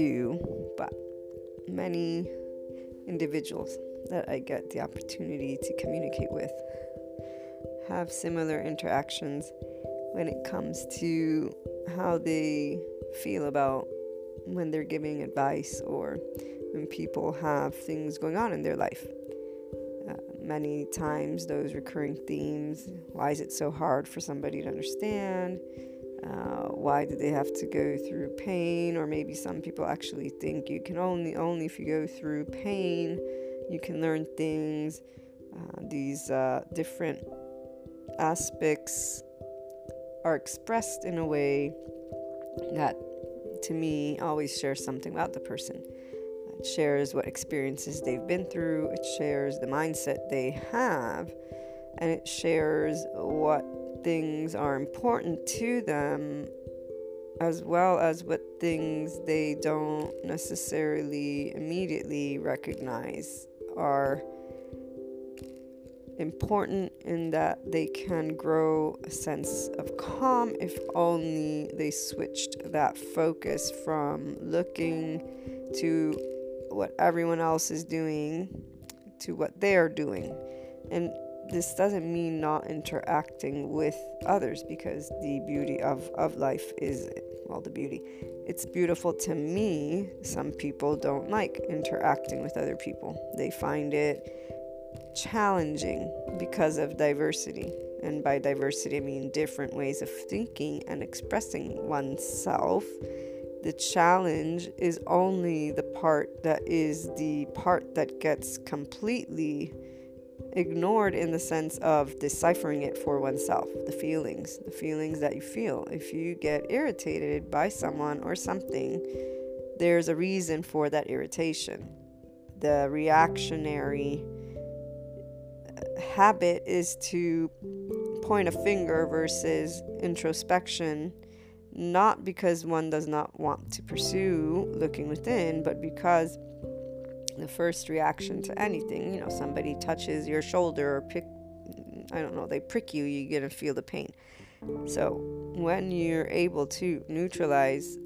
You, but many individuals that I get the opportunity to communicate with have similar interactions when it comes to how they feel about when they're giving advice or when people have things going on in their life. Uh, many times, those recurring themes why is it so hard for somebody to understand? Uh, why do they have to go through pain? Or maybe some people actually think you can only, only if you go through pain, you can learn things. Uh, these uh, different aspects are expressed in a way that to me always shares something about the person. It shares what experiences they've been through, it shares the mindset they have, and it shares what things are important to them as well as what things they don't necessarily immediately recognize are important in that they can grow a sense of calm if only they switched that focus from looking to what everyone else is doing to what they're doing. And this doesn't mean not interacting with others because the beauty of, of life is, well, the beauty. It's beautiful to me. Some people don't like interacting with other people, they find it challenging because of diversity. And by diversity, I mean different ways of thinking and expressing oneself. The challenge is only the part that is the part that gets completely ignored in the sense of deciphering it for oneself the feelings, the feelings that you feel. If you get irritated by someone or something, there's a reason for that irritation. The reactionary uh, habit is to point a finger versus introspection, not because one does not want to pursue looking within, but because the first reaction to anything, you know, somebody touches your shoulder or pick, I don't know, they prick you, you're going to feel the pain. So when you're able to neutralize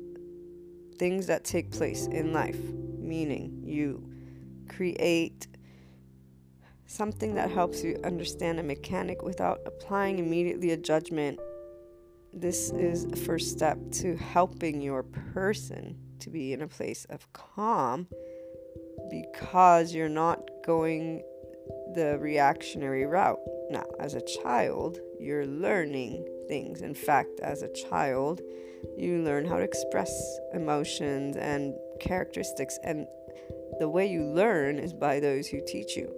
things that take place in life, meaning you create something that helps you understand a mechanic without applying immediately a judgment. This is a first step to helping your person to be in a place of calm because you're not going the reactionary route. Now, as a child, you're learning things. In fact, as a child, you learn how to express emotions and characteristics, and the way you learn is by those who teach you.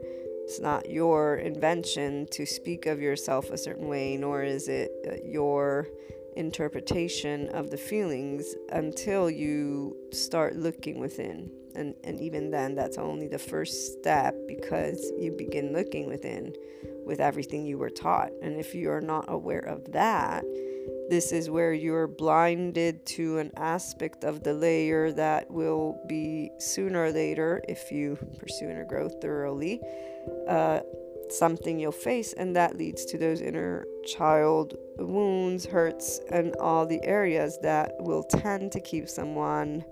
It's not your invention to speak of yourself a certain way, nor is it uh, your interpretation of the feelings until you start looking within. And, and even then, that's only the first step because you begin looking within with everything you were taught. And if you are not aware of that, this is where you're blinded to an aspect of the layer that will be sooner or later, if you pursue inner growth thoroughly, uh, something you'll face, and that leads to those inner child wounds, hurts, and all the areas that will tend to keep someone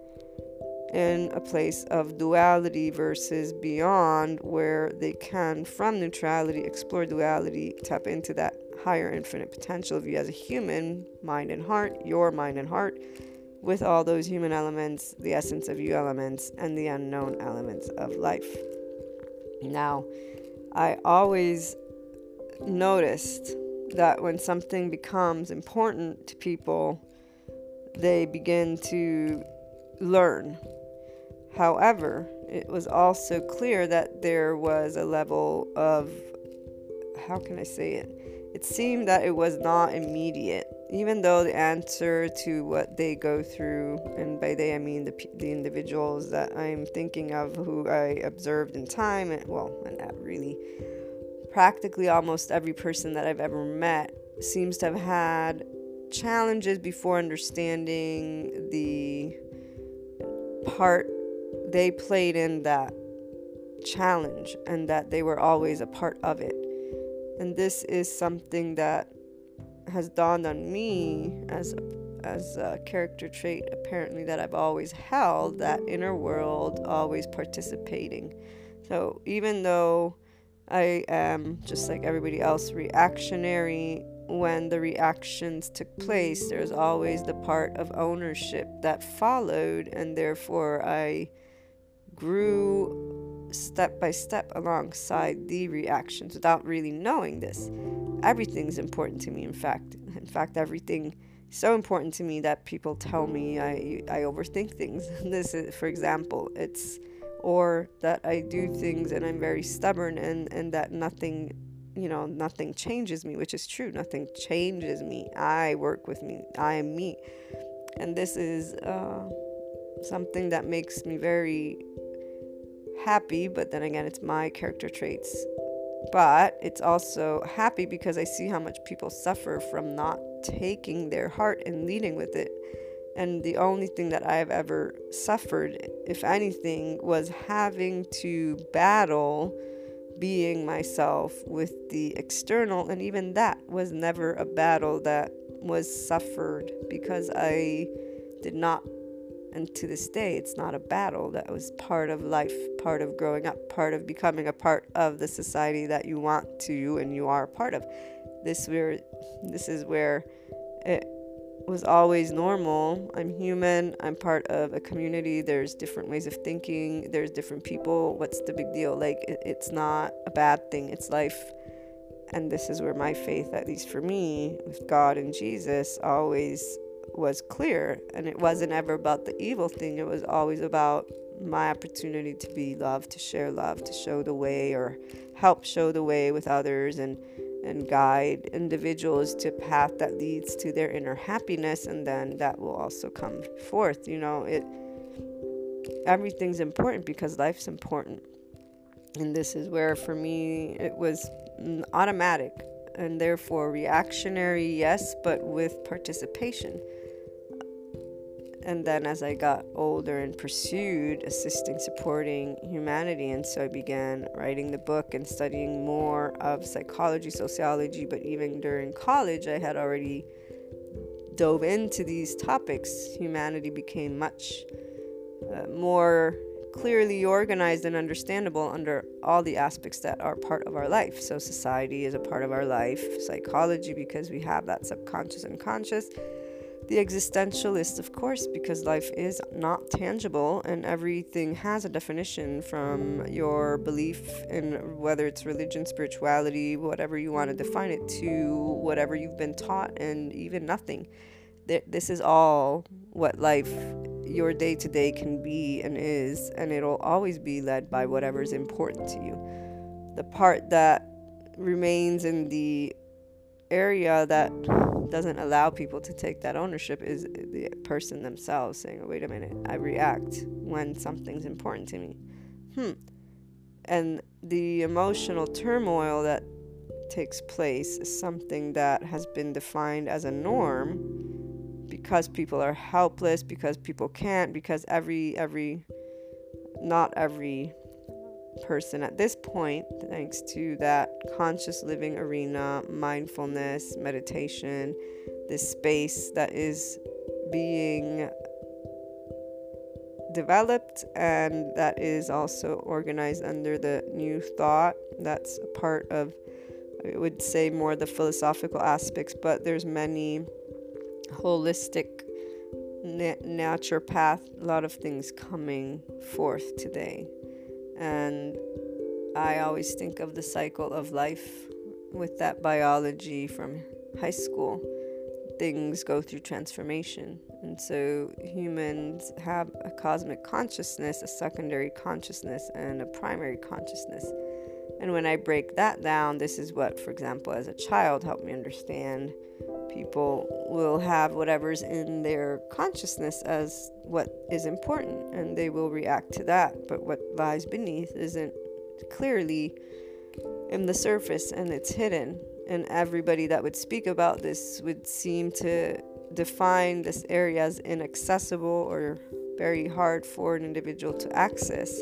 in a place of duality versus beyond, where they can, from neutrality, explore duality, tap into that higher infinite potential of you as a human, mind and heart, your mind and heart, with all those human elements, the essence of you elements, and the unknown elements of life. Now, I always noticed that when something becomes important to people, they begin to learn However, it was also clear that there was a level of, how can I say it? It seemed that it was not immediate, even though the answer to what they go through, and by they I mean the, the individuals that I'm thinking of who I observed in time, and well, and that really practically almost every person that I've ever met seems to have had challenges before understanding the part they played in that challenge and that they were always a part of it. And this is something that has dawned on me as as a character trait apparently that I've always held that inner world always participating. So even though I am just like everybody else reactionary when the reactions took place there's always the part of ownership that followed and therefore I grew step by step alongside the reactions without really knowing this. Everything's important to me, in fact. In fact, everything so important to me that people tell me I, I overthink things. this is, for example, it's, or that I do things and I'm very stubborn and, and that nothing, you know, nothing changes me, which is true. Nothing changes me. I work with me. I am me. And this is uh, something that makes me very happy, but then again, it's my character traits. But it's also happy because I see how much people suffer from not taking their heart and leading with it. And the only thing that I've ever suffered, if anything, was having to battle being myself with the external. And even that was never a battle that was suffered because I did not and to this day, it's not a battle. That was part of life, part of growing up, part of becoming a part of the society that you want to and you are a part of. This where this is where it was always normal. I'm human. I'm part of a community. There's different ways of thinking. There's different people. What's the big deal? Like it, it's not a bad thing. It's life. And this is where my faith, at least for me, with God and Jesus, always was clear and it wasn't ever about the evil thing. It was always about my opportunity to be loved to share love to show the way or help show the way with others and and guide individuals to a path that leads to their inner happiness and then that will also come forth you know? It everything's important because life's important. And this is where for me it was automatic and therefore reactionary yes but with participation and then as I got older and pursued assisting, supporting humanity, and so I began writing the book and studying more of psychology, sociology. But even during college, I had already dove into these topics. Humanity became much uh, more clearly organized and understandable under all the aspects that are part of our life. So, society is a part of our life, psychology, because we have that subconscious and conscious the existentialist, of course, because life is not tangible and everything has a definition from your belief in whether it's religion, spirituality, whatever you want to define it, to whatever you've been taught, and even nothing. This is all what life, your day to day, can be and is, and it'll always be led by whatever's important to you. The part that remains in the area that doesn't allow people to take that ownership is the person themselves saying, oh, wait a minute, I react when something's important to me. Hmm. And the emotional turmoil that takes place is something that has been defined as a norm because people are helpless, because people can't, because every, every, not every person at this point, thanks to that conscious living arena, mindfulness, meditation, this space that is being developed and that is also organized under the new thought. That's a part of, I would say, more the philosophical aspects, but there's many holistic na- naturopath, a lot of things coming forth today. And I always think of the cycle of life with that biology from high school. Things go through transformation. And so humans have a cosmic consciousness, a secondary consciousness, and a primary consciousness. And when I break that down, this is what, for example, as a child helped me understand. People will have whatever's in their consciousness as what is important, and they will react to that. But what lies beneath isn't clearly in the surface and it's hidden. And everybody that would speak about this would seem to define this area as inaccessible or very hard for an individual to access.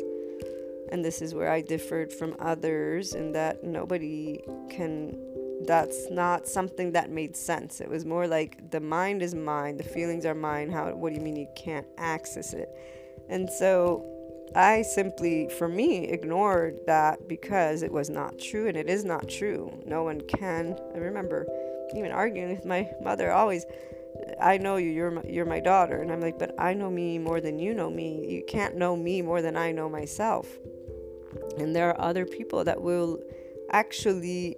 And this is where I differed from others in that nobody can that's not something that made sense. It was more like the mind is mine, the feelings are mine. How what do you mean you can't access it? And so I simply for me ignored that because it was not true and it is not true. No one can. I remember even arguing with my mother always I know you you're my, you're my daughter and I'm like but I know me more than you know me. You can't know me more than I know myself. And there are other people that will actually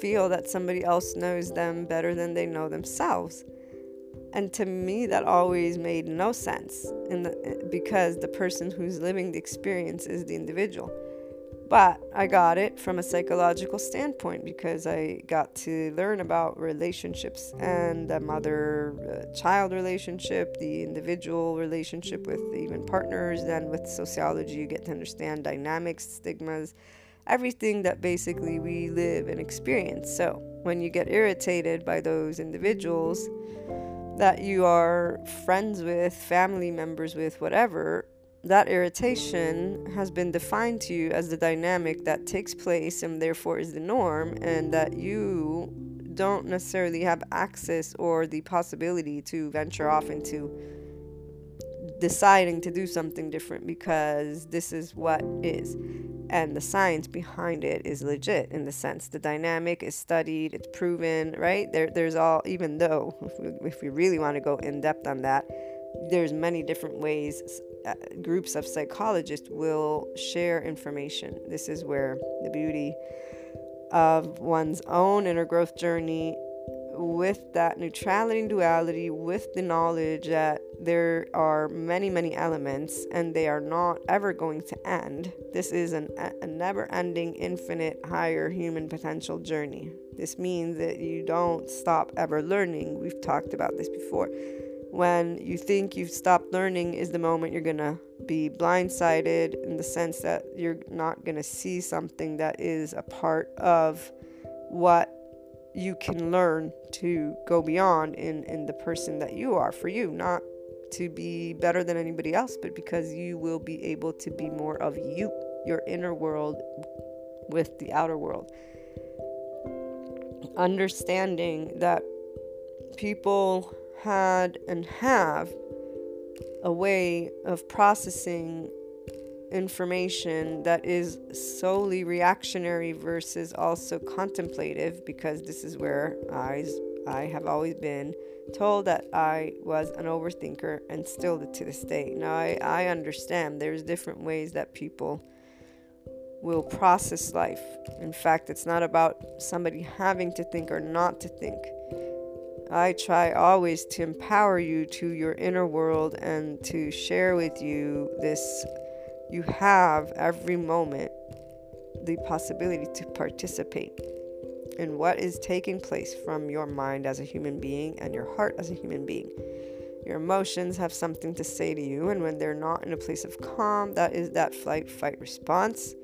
feel that somebody else knows them better than they know themselves. And to me, that always made no sense in the, because the person who's living the experience is the individual. But I got it from a psychological standpoint because I got to learn about relationships and the mother uh, child relationship, the individual relationship with even partners. Then with sociology, you get to understand dynamics, stigmas, everything that basically we live and experience. So when you get irritated by those individuals that you are friends with, family members with, whatever, that irritation has been defined to you as the dynamic that takes place and therefore is the norm, and that you don't necessarily have access or the possibility to venture off into deciding to do something different because this is what is. And the science behind it is legit in the sense the dynamic is studied it's proven right? There there's all even though if we, if we really want to go in depth on that there's many different ways Uh, groups of psychologists will share information this is where the beauty of one's own inner growth journey with that neutrality and duality, with the knowledge that there are many, many elements and they are not ever going to end. This is an, a never ending, infinite, higher human potential journey. This means that you don't stop ever learning. We've talked about this before. When you think you've stopped learning, is the moment you're gonna be blindsided in the sense that you're not gonna see something that is a part of what you can learn to go beyond in, in the person that you are for you, not to be better than anybody else, but because you will be able to be more of you, your inner world with the outer world. Understanding that people had and have a way of processing information that is solely reactionary versus also contemplative because this is where I I have always been told that I was an overthinker and still to this day. Now, I, I understand there's different ways that people will process life. In fact, it's not about somebody having to think or not to think. I try always to empower you to your inner world and to share with you this. You have every moment the possibility to participate in what is taking place from your mind as a human being and your heart as a human being. Your emotions have something to say to you, and when they're not in a place of calm, that is that flight fight response,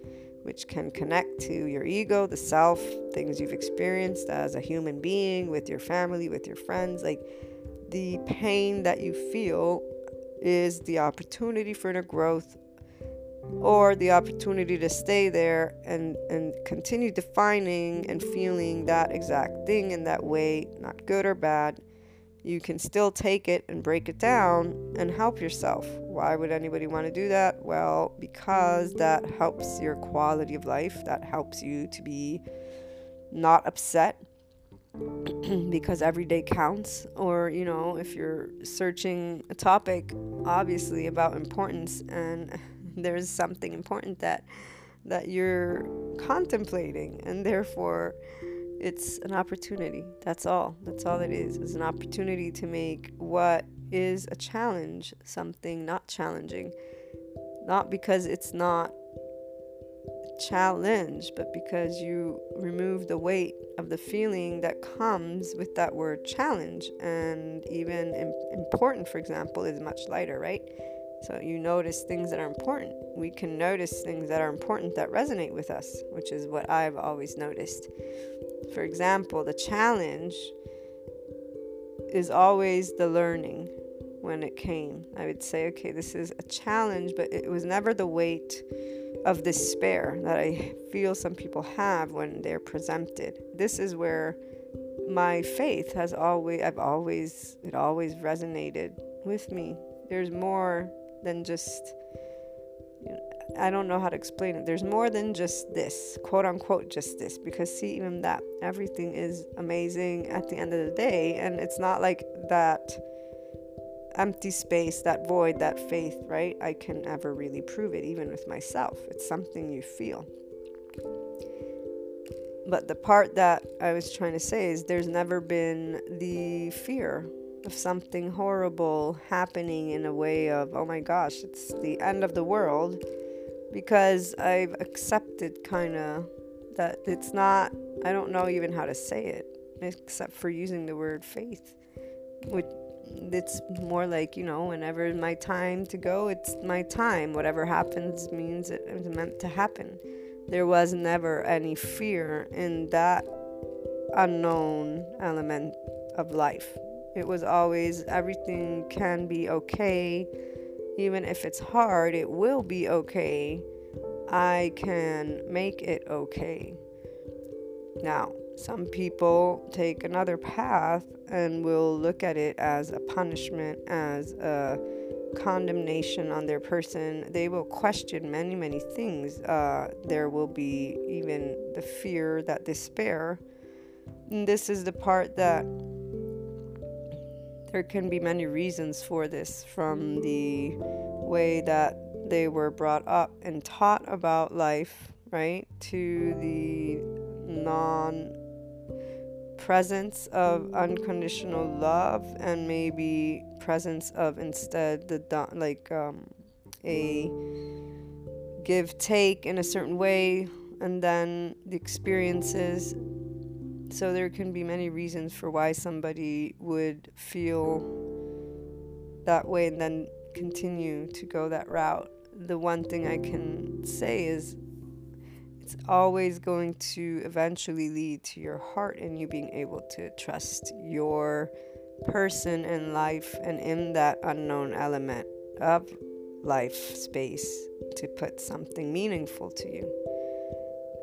which can connect to your ego, the self, things you've experienced as a human being, with your family, with your friends. Like the pain that you feel is the opportunity for inner growth or the opportunity to stay there and, and continue defining and feeling that exact thing in that way, not good or bad, you can still take it and break it down and help yourself. Why would anybody want to do that? Well, because that helps your quality of life, that helps you to be not upset because every day counts or you know if you're searching a topic obviously about importance and there's something important that that you're contemplating and therefore it's an opportunity. That's all. That's all it is. It's an opportunity to make what is a challenge something not challenging. Not because it's not a challenge but because you remove the weight of the feeling that comes with that word challenge. And even important for example is much lighter right? So you notice things that are important. We can notice things that are important that resonate with us, which is what I've always noticed. For example, the challenge is always the learning when it came. I would say, okay, this is a challenge, but it was never the weight of despair that I feel some people have when they're presented. This is where my faith has always, I've always, it always resonated with me. There's more than just I don't know how to explain it. There's more than just this, quote unquote, just this. Because, see, even that, everything is amazing at the end of the day. And it's not like that empty space, that void, that faith, right? I can ever really prove it, even with myself. It's something you feel. But the part that I was trying to say is there's never been the fear of something horrible happening in a way of, oh my gosh, it's the end of the world, because I've accepted kind of that it's not, I don't know even how to say it, except for using the word faith. Which, it's more like, you know, whenever my time to go, it's my time. Whatever happens means it's meant to happen. There was never any fear in that unknown element of life. It was always everything can be okay. Even if it's hard, it will be okay. I can make it okay. Now, some people take another path and will look at it as a punishment, as a condemnation on their person. They will question many, many things. Uh, there will be even the fear, that despair. And this is the part that there can be many reasons for this from the way that they were brought up and taught about life, right, to the non presence of unconditional love and maybe presence of instead the like um, a give take in a certain way and then the experiences so there can be many reasons for why somebody would feel that way and then continue to go that route. The one thing I can say is it's always going to eventually lead to your heart and you being able to trust your person in life and in that unknown element of life space to put something meaningful to you.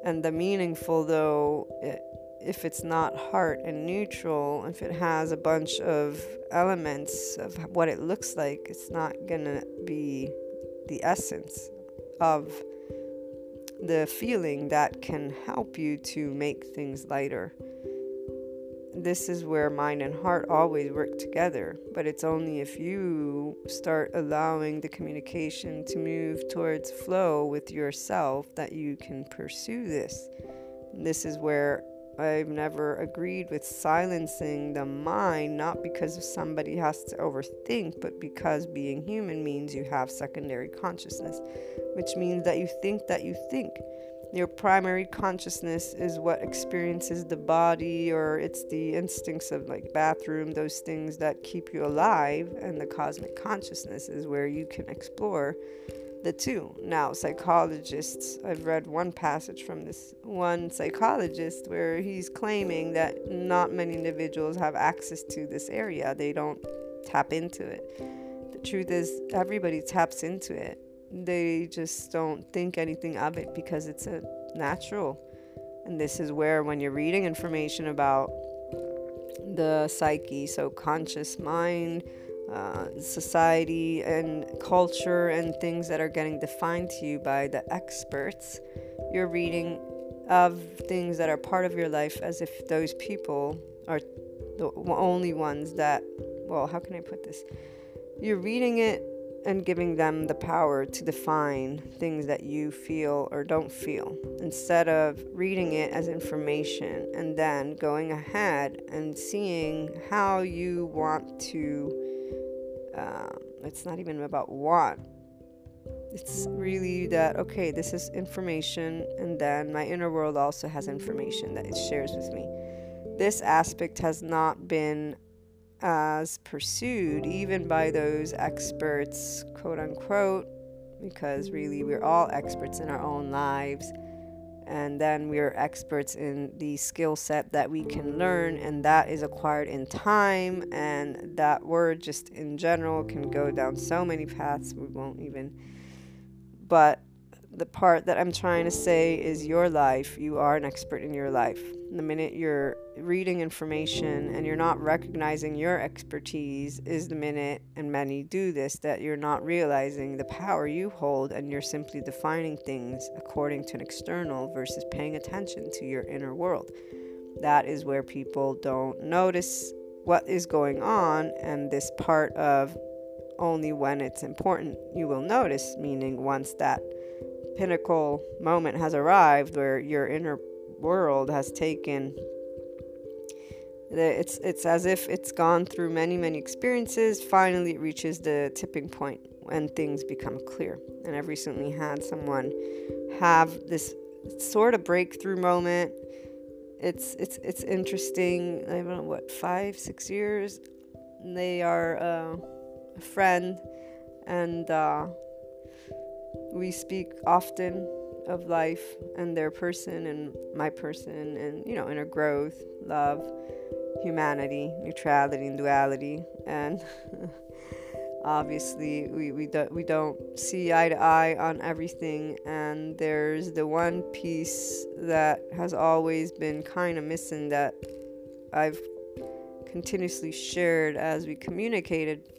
And the meaningful, though, it, if it's not heart and neutral, if it has a bunch of elements of what it looks like, it's not gonna be the essence of the feeling that can help you to make things lighter. this is where mind and heart always work together. But it's only if you start allowing the communication to move towards flow with yourself that you can pursue this. This is where I've never agreed with silencing the mind, not because somebody has to overthink, but because being human means you have secondary consciousness, which means that you think that you think. Your primary consciousness is what experiences the body, or it's the instincts of like bathroom, those things that keep you alive, and the cosmic consciousness is where you can explore the two. Now, psychologists, I've read one passage from this one psychologist where he's claiming that not many individuals have access to this area, they don't tap into it. The truth is, everybody taps into it. They just don't think anything of it because it's a natural. And this is where, when you're reading information about the psyche, so conscious mind, uh, society and culture and things that are getting defined to you by the experts. You're reading of things that are part of your life as if those people are the only ones that, well, how can I put this? You're reading it and giving them the power to define things that you feel or don't feel instead of reading it as information and then going ahead and seeing how you want to um, it's not even about want. It's really that, okay, this is information, and then my inner world also has information that it shares with me. This aspect has not been as pursued, even by those experts, quote unquote, because really we're all experts in our own lives and then we are experts in the skill set that we can learn and that is acquired in time and that word just in general can go down so many paths we won't even but the part that I'm trying to say is your life. You are an expert in your life. The minute you're reading information and you're not recognizing your expertise, is the minute, and many do this, that you're not realizing the power you hold and you're simply defining things according to an external versus paying attention to your inner world. That is where people don't notice what is going on, and this part of only when it's important you will notice, meaning once that pinnacle moment has arrived where your inner world has taken it's it's as if it's gone through many many experiences. Finally it reaches the tipping point when things become clear. And i've recently had someone have this sort of breakthrough moment. It's it's it's interesting. I don't know what five six years? They are uh, a friend and uh, we speak often of life and their person and my person and you know inner growth love humanity neutrality and duality. And obviously we, we, do, we don't see eye to eye on everything. And there's the one piece that has always been kind of missing that i've continuously shared as we communicated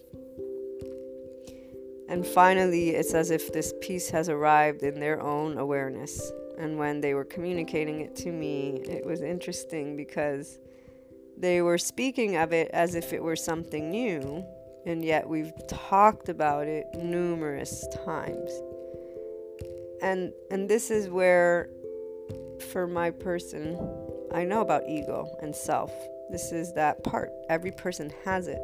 and finally, it's as if this piece has arrived in their own awareness. And when they were communicating it to me, it was interesting because they were speaking of it as if it were something new, and yet we've talked about it numerous times. And and this is where for my person, I know about ego and self. This is that part. Every person has it.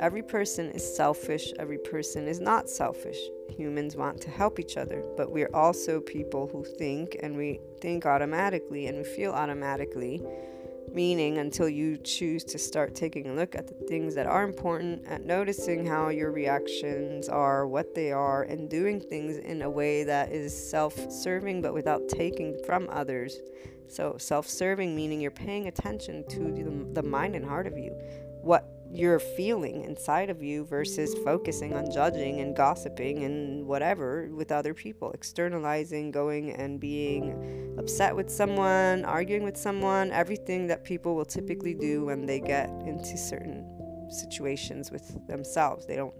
Every person is selfish, every person is not selfish. Humans want to help each other, but we're also people who think and we think automatically and we feel automatically. Meaning, until you choose to start taking a look at the things that are important, at noticing how your reactions are, what they are, and doing things in a way that is self serving but without taking from others. So, self serving meaning you're paying attention to the, the mind and heart of you. What you're feeling inside of you versus focusing on judging and gossiping and whatever with other people, externalizing, going and being upset with someone, arguing with someone, everything that people will typically do when they get into certain situations with themselves. They don't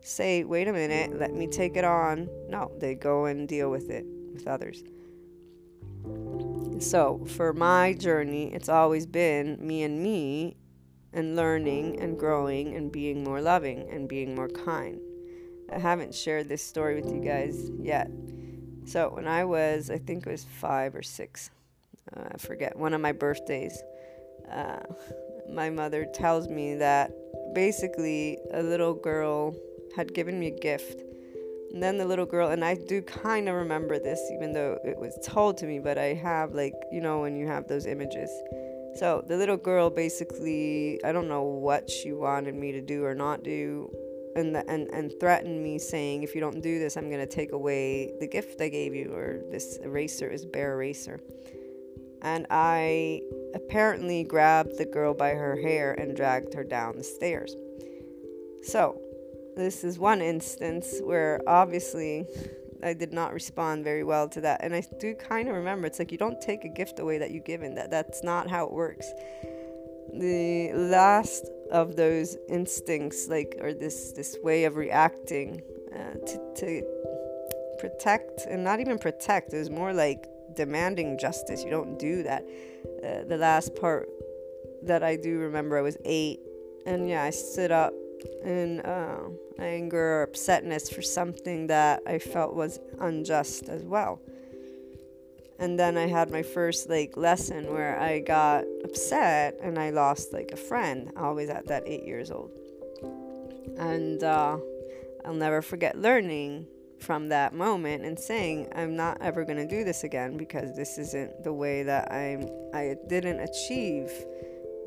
say, wait a minute, let me take it on. No, they go and deal with it with others. So, for my journey, it's always been me and me and learning and growing and being more loving and being more kind. I haven't shared this story with you guys yet. So, when I was, I think it was five or six, uh, I forget, one of my birthdays, uh, my mother tells me that basically a little girl had given me a gift. And then the little girl, and I do kind of remember this, even though it was told to me, but I have, like, you know, when you have those images. So the little girl basically, I don't know what she wanted me to do or not do, and the, and and threatened me saying, if you don't do this, I'm gonna take away the gift I gave you, or this eraser is bear eraser. And I apparently grabbed the girl by her hair and dragged her down the stairs. So, this is one instance where obviously I did not respond very well to that. And I do kind of remember it's like you don't take a gift away that you given. That that's not how it works. The last of those instincts, like or this this way of reacting uh, to, to protect and not even protect, is more like demanding justice. You don't do that. Uh, the last part that I do remember, I was eight, and yeah, I stood up in uh, anger or upsetness for something that I felt was unjust as well. And then I had my first like lesson where I got upset and I lost like a friend, always at that eight years old. And uh, I'll never forget learning from that moment and saying I'm not ever going to do this again because this isn't the way that I'm I didn't achieve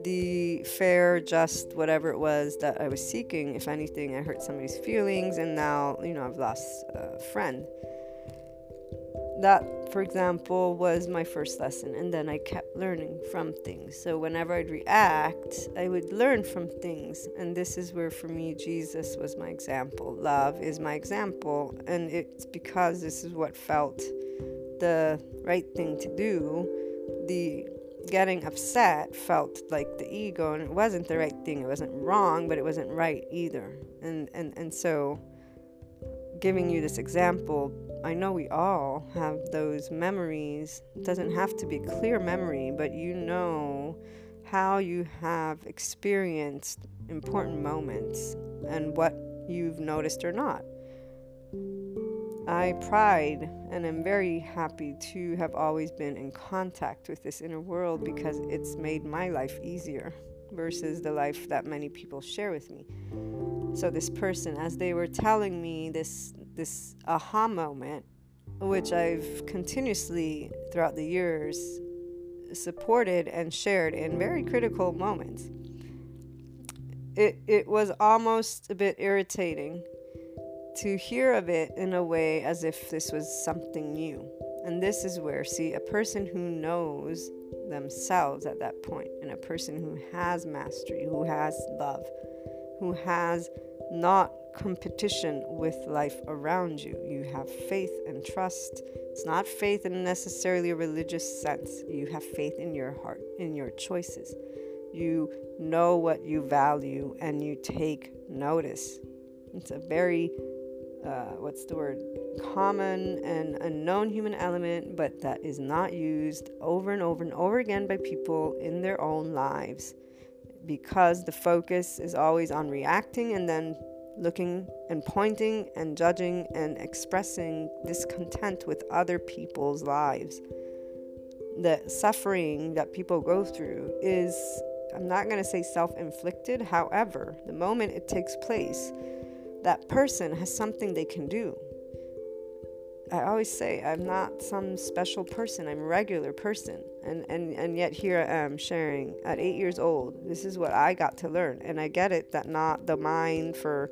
the fair just whatever it was that I was seeking. If anything I hurt somebody's feelings and now you know I've lost a friend. That for example was my first lesson and then I kept learning from things. So whenever I'd react I would learn from things and this is where for me Jesus was my example. Love is my example and it's because this is what felt the right thing to do. The getting upset felt like the ego and it wasn't the right thing it wasn't wrong but it wasn't right either and and and so giving you this example I know we all have those memories. It doesn't have to be clear memory, but you know how you have experienced important moments and what you've noticed or not. I pride and am very happy to have always been in contact with this inner world because it's made my life easier versus the life that many people share with me. So this person as they were telling me this this aha moment, which I've continuously throughout the years supported and shared in very critical moments. It, it was almost a bit irritating to hear of it in a way as if this was something new. And this is where, see, a person who knows themselves at that point, and a person who has mastery, who has love, who has not competition with life around you. You have faith and trust. It's not faith in necessarily a religious sense. You have faith in your heart, in your choices. You know what you value and you take notice. It's a very, uh, what's the word? Common and unknown human element, but that is not used over and over and over again by people in their own lives because the focus is always on reacting and then looking and pointing and judging and expressing discontent with other people's lives. The suffering that people go through is, I'm not going to say self inflicted, however, the moment it takes place, that person has something they can do. I always say I'm not some special person. I'm a regular person. And, and, and yet here I am sharing at eight years old. This is what I got to learn. And I get it that not the mind for,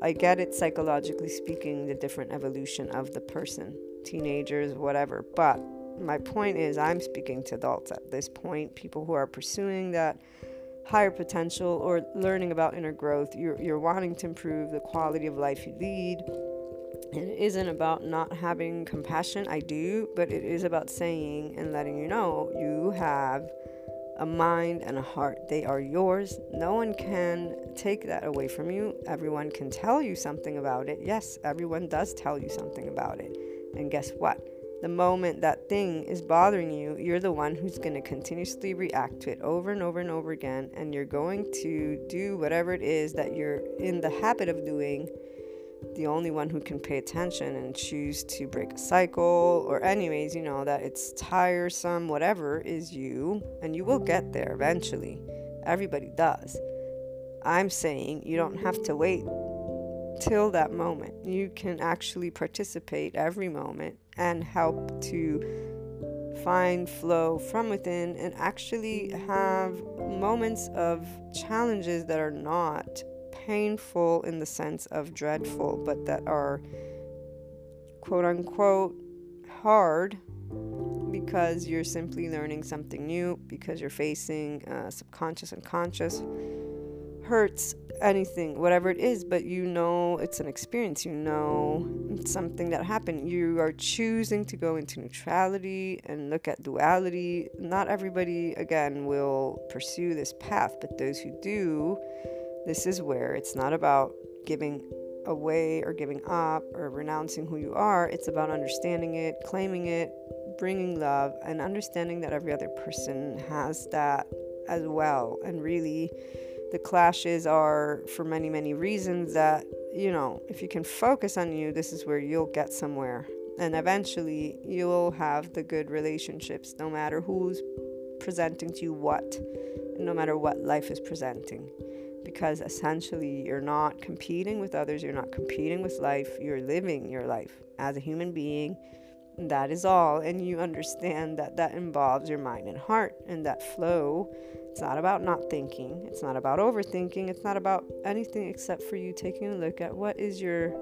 I get it psychologically speaking, the different evolution of the person, teenagers, whatever. But my point is, I'm speaking to adults at this point, people who are pursuing that higher potential or learning about inner growth. You're, you're wanting to improve the quality of life you lead it isn't about not having compassion. I do, but it is about saying and letting you know you have a mind and a heart. They are yours. No one can take that away from you. Everyone can tell you something about it. Yes, everyone does tell you something about it. And guess what? The moment that thing is bothering you, you're the one who's going to continuously react to it over and over and over again. And you're going to do whatever it is that you're in the habit of doing. The only one who can pay attention and choose to break a cycle, or, anyways, you know, that it's tiresome, whatever, is you. And you will get there eventually. Everybody does. I'm saying you don't have to wait till that moment. You can actually participate every moment and help to find flow from within and actually have moments of challenges that are not painful in the sense of dreadful, but that are quote unquote hard because you're simply learning something new, because you're facing uh, subconscious and conscious hurts anything whatever it is but you know it's an experience you know something that happened. You are choosing to go into neutrality and look at duality. Not everybody again will pursue this path but those who do this is where it's not about giving away or giving up or renouncing who you are. It's about understanding it claiming it bringing love and understanding that every other person has that as well. And really the clashes are for many, many reasons that, you know, if you can focus on you, this is where you'll get somewhere. And eventually you'll have the good relationships, no matter who's presenting to you what, no matter what life is presenting. Because essentially, you're not competing with others, you're not competing with life, you're living your life as a human being. That is all. And you understand that that involves your mind and heart and that flow it's not about not thinking. It's not about overthinking. It's not about anything except for you taking a look at what is your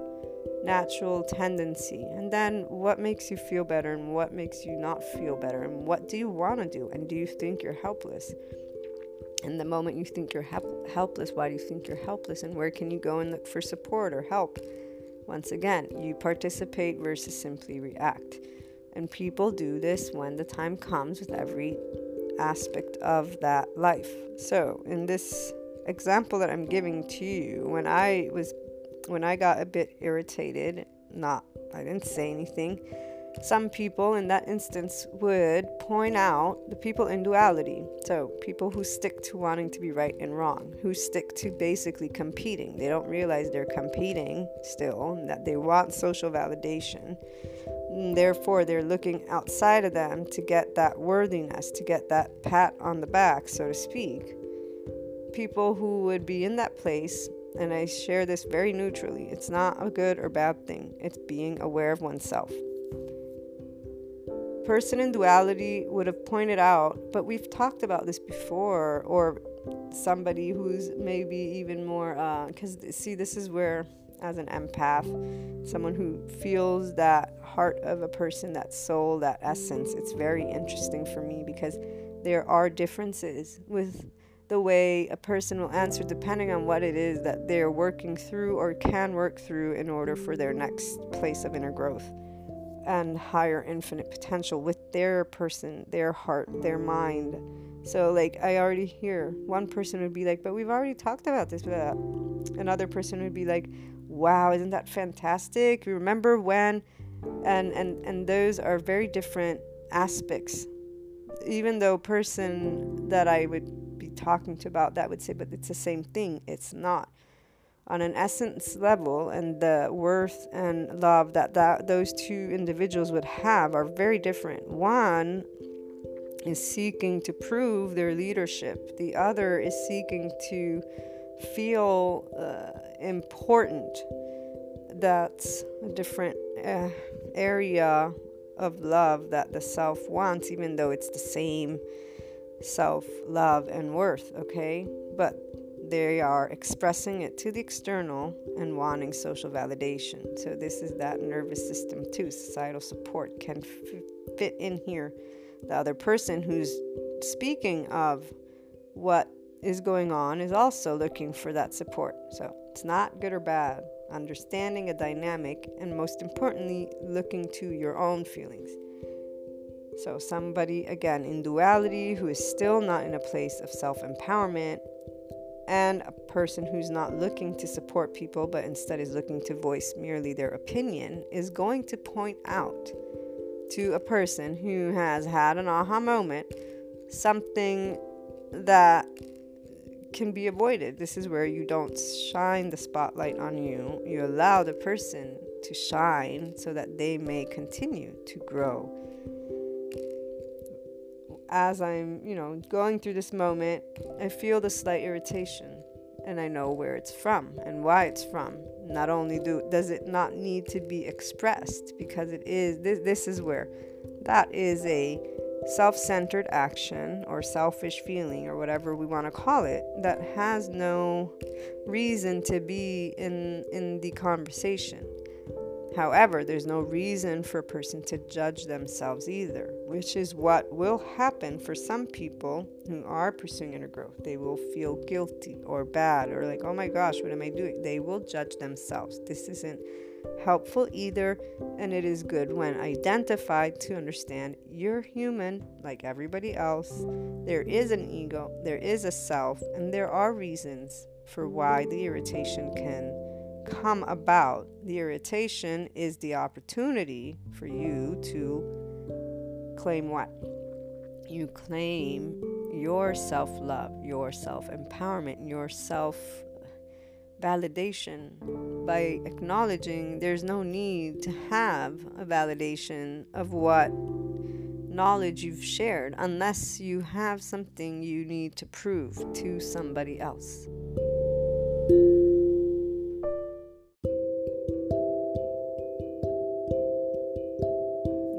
natural tendency. And then what makes you feel better and what makes you not feel better and what do you want to do? And do you think you're helpless? And the moment you think you're help- helpless why do you think you're helpless? And where can you go and look for support or help? Once again you participate versus simply react. And people do this when the time comes with every aspect of that life. So, in this example that I'm giving to you, when I was when I got a bit irritated, not I didn't say anything. Some people in that instance would point out the people in duality. So, people who stick to wanting to be right and wrong, who stick to basically competing. They don't realize they're competing still, that they want social validation therefore, they're looking outside of them to get that worthiness, to get that pat on the back, so to speak. People who would be in that place, and I share this very neutrally, it's not a good or bad thing, it's being aware of oneself. Person in duality would have pointed out, but we've talked about this before, or somebody who's maybe even more, because uh, see, this is where as an empath, someone who feels that heart of a person, that soul, that essence. It's very interesting for me because there are differences with the way a person will answer depending on what it is that they're working through or can work through in order for their next place of inner growth and higher infinite potential with their person, their heart, their mind. So, like, I already hear one person would be like, But we've already talked about this. But another person would be like, wow, isn't that fantastic? You remember when? And, and, and those are very different aspects. Even though person that I would be talking to about that would say, but it's the same thing. It's not. On an essence level, and the worth and love that, that those two individuals would have are very different. One is seeking to prove their leadership, the other is seeking to feel uh, important. That's a different uh, area of love that the self wants, even though it's the same self love and worth, okay? But they are expressing it to the external and wanting social validation. So, this is that nervous system too. Societal support can f- fit in here. The other person who's speaking of what is going on is also looking for that support. So it's not good or bad. Understanding a dynamic and most importantly, looking to your own feelings. So, somebody again in duality who is still not in a place of self empowerment, and a person who's not looking to support people but instead is looking to voice merely their opinion is going to point out to a person who has had an aha moment, something that can be avoided. This is where you don't shine the spotlight on you. You allow the person to shine so that they may continue to grow. As I'm, you know, going through this moment, I feel the slight irritation and I know where it's from and why it's from. Not only do does it not need to be expressed because it is this this is where that is a self-centered action or selfish feeling or whatever we want to call it that has no reason to be in in the conversation However, there's no reason for a person to judge themselves either, which is what will happen for some people who are pursuing inner growth. They will feel guilty or bad or like, oh my gosh, what am I doing? They will judge themselves. This isn't helpful either, and it is good when identified to understand you're human like everybody else. There is an ego, there is a self, and there are reasons for why the irritation can come about. The irritation is the opportunity for you to claim what? You claim your self love, your self empowerment, your self validation by acknowledging there's no need to have a validation of what knowledge you've shared unless you have something you need to prove to somebody else.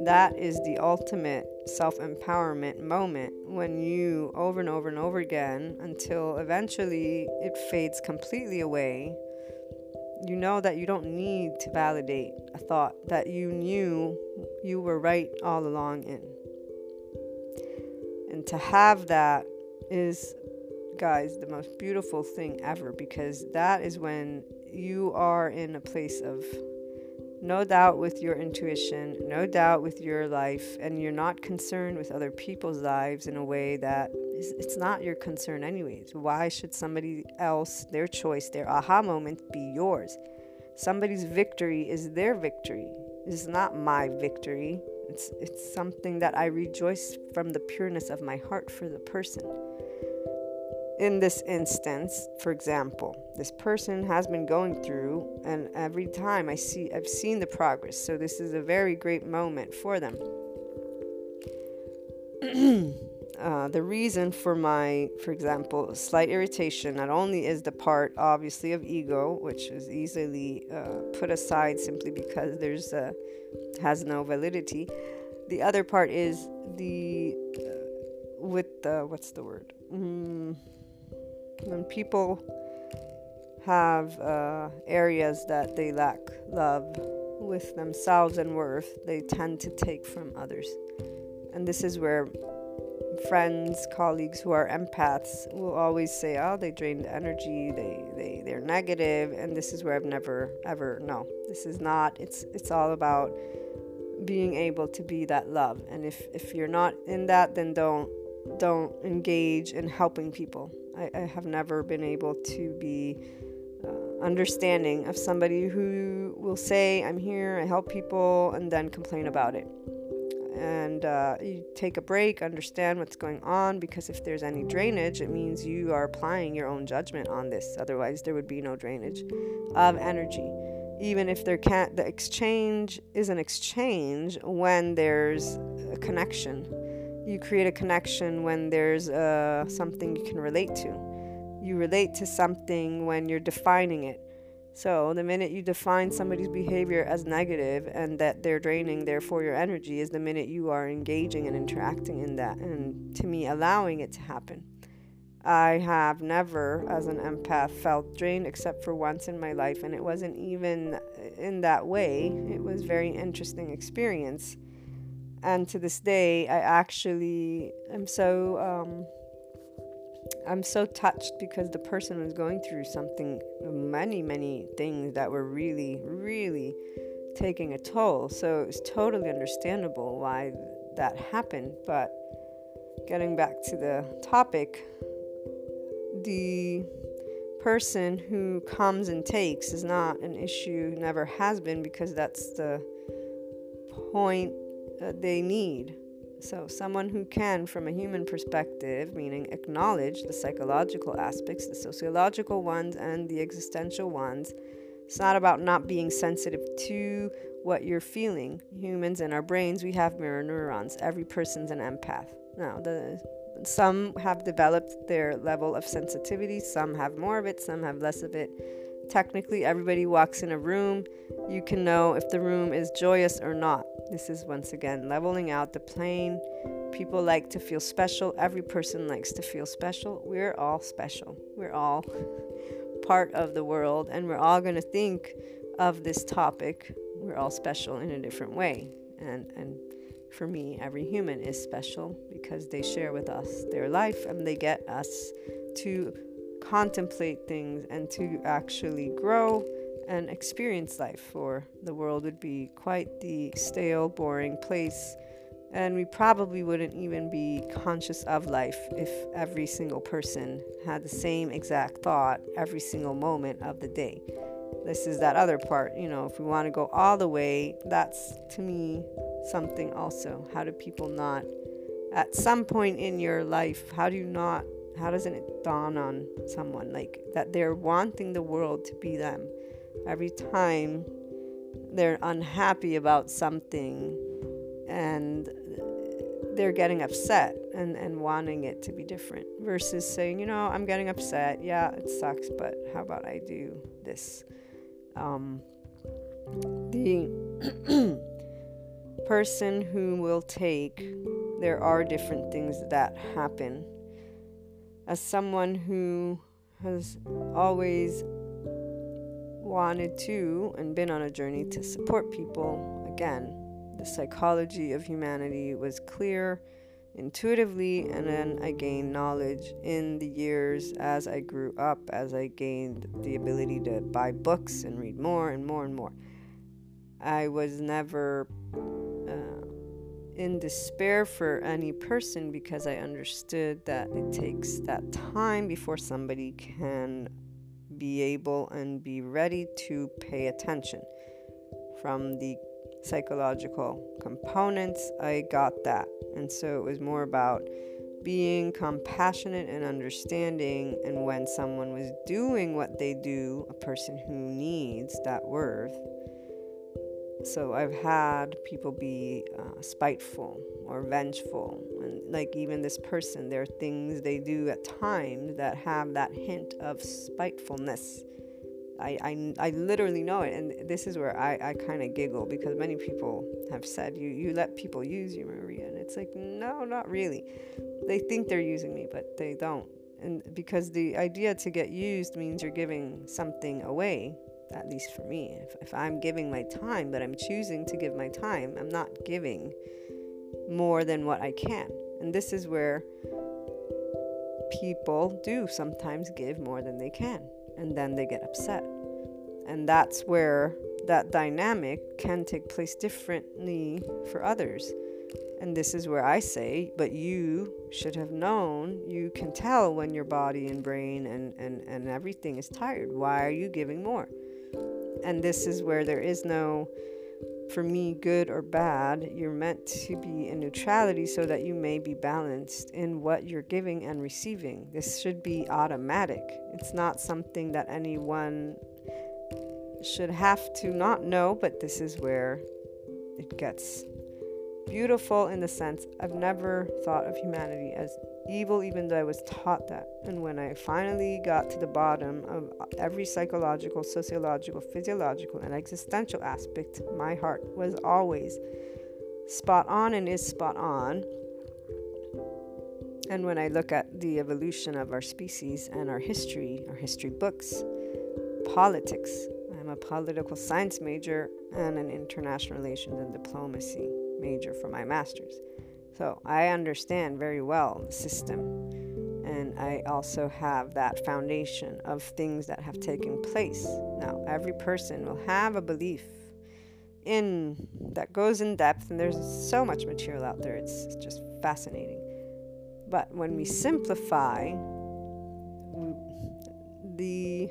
That is the ultimate self empowerment moment when you, over and over and over again, until eventually it fades completely away, you know that you don't need to validate a thought that you knew you were right all along in. And to have that is, guys, the most beautiful thing ever because that is when you are in a place of no doubt with your intuition, no doubt with your life, and you're not concerned with other people's lives in a way that is, it's not your concern, anyways. Why should somebody else, their choice, their aha moment be yours? Somebody's victory is their victory. It's not my victory. It's, it's something that I rejoice from the pureness of my heart for the person in this instance, for example, this person has been going through, and every time I see, I've seen the progress. So this is a very great moment for them. uh, the reason for my, for example, slight irritation not only is the part, obviously, of ego, which is easily uh, put aside simply because there's a, has no validity. The other part is the uh, with the what's the word? Mm, when people have uh, areas that they lack love with themselves and worth, they tend to take from others. And this is where friends, colleagues who are empaths will always say, "Oh, they drain energy. They they they're negative." And this is where I've never ever no. This is not. It's it's all about being able to be that love. And if if you're not in that, then don't don't engage in helping people I, I have never been able to be uh, understanding of somebody who will say, I'm here, I help people, and then complain about it. And uh, you take a break, understand what's going on, because if there's any drainage, it means you are applying your own judgment on this. Otherwise, there would be no drainage of energy. Even if there can't, the exchange is an exchange when there's a connection you create a connection when there's uh, something you can relate to. You relate to something when you're defining it. So, the minute you define somebody's behavior as negative and that they're draining, therefore, your energy is the minute you are engaging and interacting in that, and to me, allowing it to happen. I have never, as an empath, felt drained except for once in my life, and it wasn't even in that way. It was very interesting experience and to this day i actually am so um, i'm so touched because the person was going through something many many things that were really really taking a toll. So it's totally understandable why that happened. But getting back to the topic the person who comes and takes is not an issue never has been because that's the point uh, they need. So, someone who can, from a human perspective, meaning acknowledge the psychological aspects, the sociological ones, and the existential ones. It's not about not being sensitive to what you're feeling. Humans in our brains, we have mirror neurons. Every person's an empath. Now, the some have developed their level of sensitivity, some have more of it, some have less of it. Technically, everybody walks in a room. You can know if the room is joyous or not. This is once again leveling out the plane. People like to feel special. Every person likes to feel special. We're all special. We're all part of the world, and we're all going to think of this topic. We're all special in a different way. And, and for me, every human is special because they share with us their life and they get us to contemplate things and to actually grow and experience life, or the world would be quite the stale, boring place. And we probably wouldn't even be conscious of life if every single person had the same exact thought every single moment of the day. This is that other part, you know, if we want to go all the way, that's to me something also. How do people not, at some point in your life, how do you not, how doesn't it dawn on someone like that they're wanting the world to be them? Every time they're unhappy about something and they're getting upset and, and wanting it to be different versus saying, you know, I'm getting upset. Yeah, it sucks, but how about I do this? Um, the person who will take, there are different things that happen. As someone who has always wanted to and been on a journey to support people, again, the psychology of humanity was clear intuitively, and then I gained knowledge in the years as I grew up, as I gained the ability to buy books and read more and more and more. I was never in despair for any person because I understood that it takes that time before somebody can be able and be ready to pay attention. From the psychological components, I got that. And so it was more about being compassionate and understanding. And when someone was doing what they do, a person who needs that worth, so I've had people be uh, spiteful or vengeful, and like even this person, there are things they do at times that have that hint of spitefulness. I, I, I literally know it, and this is where I, I kind of giggle because many people have said you you let people use you, Maria, and it's like no, not really. They think they're using me, but they don't, and because the idea to get used means you're giving something away at least for me. If, if I'm giving my time, but I'm choosing to give my time, I'm not giving more than what I can. And this is where people do sometimes give more than they can, and then they get upset. And that's where that dynamic can take place differently for others. And this is where I say, but you should have known, you can tell when your body and brain and, and, and everything is tired. Why are you giving more? And this is where there is no, for me, good or bad. You're meant to be in neutrality so that you may be balanced in what you're giving and receiving. This should be automatic. It's not something that anyone should have to not know, but this is where it gets beautiful in the sense I've never thought of humanity as evil, even though I was taught that. And when I finally got to the bottom of every psychological, sociological, physiological, and existential aspect, my heart was always spot on and is spot on. And when I look at the evolution of our species and our history, our history books, politics, I'm a political science major and an international relations and diplomacy major for my master's. So I understand very well the system. And I also have that foundation of things that have taken place. Now, every person will have a belief in that goes in depth, and there's so much material out there, it's just fascinating. But when we simplify, the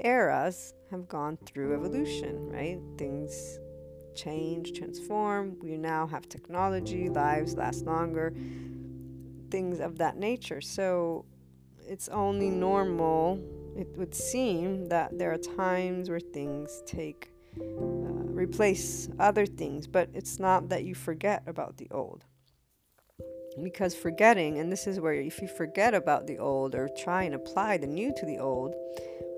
eras have gone through evolution, right? Things change, transform. We now have technology, lives last longer, things of that nature. So it's only normal, it would seem, that there are times where things take, uh, replace other things, but it's not that you forget about the old. Because forgetting, and this is where if you forget about the old or try and apply the new to the old,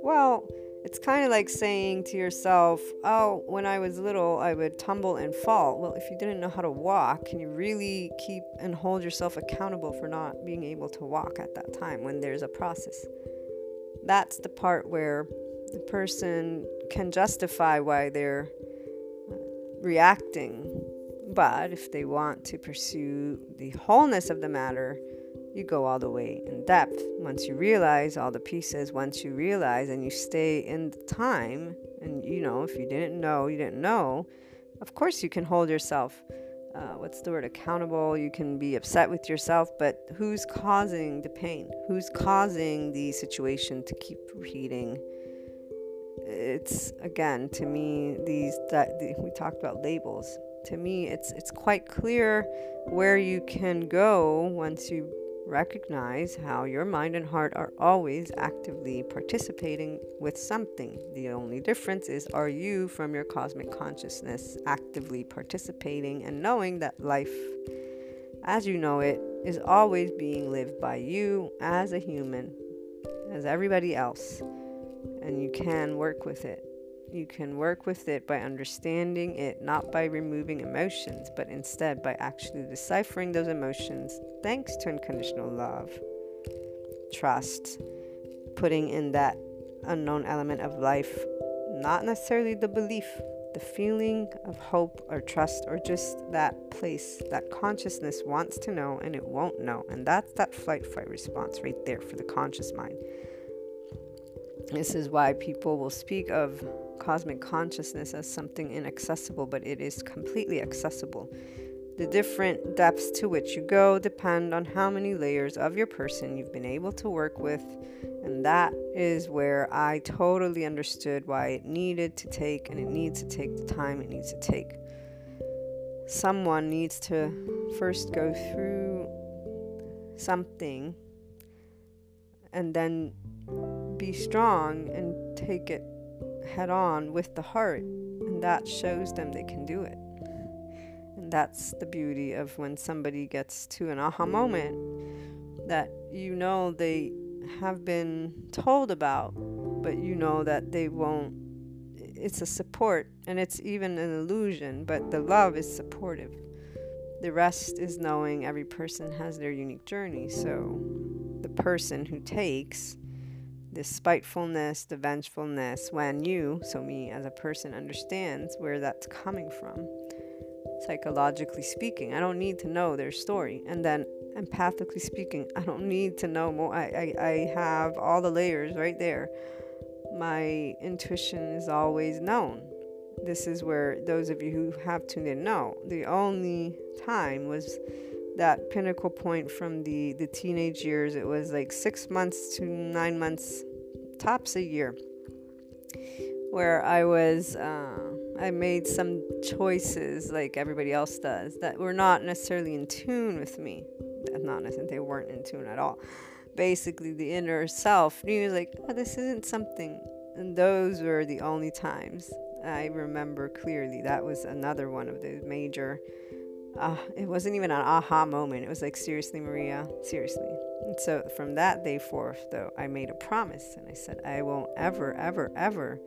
well, it's kind of like saying to yourself, Oh, when I was little, I would tumble and fall. Well, if you didn't know how to walk, can you really keep and hold yourself accountable for not being able to walk at that time when there's a process? That's the part where the person can justify why they're uh, reacting. But if they want to pursue the wholeness of the matter, you go all the way in depth. Once you realize all the pieces, once you realize and you stay in the time, and you know, if you didn't know, you didn't know, of course you can hold yourself, uh, what's the word, accountable. You can be upset with yourself, but who's causing the pain? Who's causing the situation to keep repeating? It's again to me these that the, we talked about labels. To me, it's it's quite clear where you can go once you Recognize how your mind and heart are always actively participating with something. The only difference is are you, from your cosmic consciousness, actively participating and knowing that life, as you know it, is always being lived by you as a human, as everybody else, and you can work with it. You can work with it by understanding it, not by removing emotions, but instead by actually deciphering those emotions thanks to unconditional love, trust, putting in that unknown element of life, not necessarily the belief, the feeling of hope or trust, or just that place that consciousness wants to know and it won't know. And that's that flight fight response right there for the conscious mind. This is why people will speak of cosmic consciousness as something inaccessible, but it is completely accessible. The different depths to which you go depend on how many layers of your person you've been able to work with, and that is where I totally understood why it needed to take and it needs to take the time it needs to take. Someone needs to first go through something and then be strong and take it head on with the heart, and that shows them they can do it. And that's the beauty of when somebody gets to an aha moment that you know they have been told about, but you know that they won't. It's a support, and it's even an illusion, but the love is supportive. The rest is knowing every person has their unique journey. So the person who takes the spitefulness, the vengefulness, when you, so me as a person, understands where that's coming from, psychologically speaking. I don't need to know their story. And then empathically speaking, I don't need to know more. I, I, I have all the layers right there. My intuition is always known. This is where those of you who have tuned in know. The only time was that pinnacle point from the the teenage years it was like six months to nine months tops a year where i was uh, i made some choices like everybody else does that were not necessarily in tune with me. Not necessarily they weren't in tune at all. Basically the inner self knew like oh, this isn't something and those were the only times i remember clearly. That was another one of the major uh, it wasn't even an aha moment. It was like, seriously, Maria, seriously. And so from that day forth, though, I made a promise and I said, I won't ever, ever, ever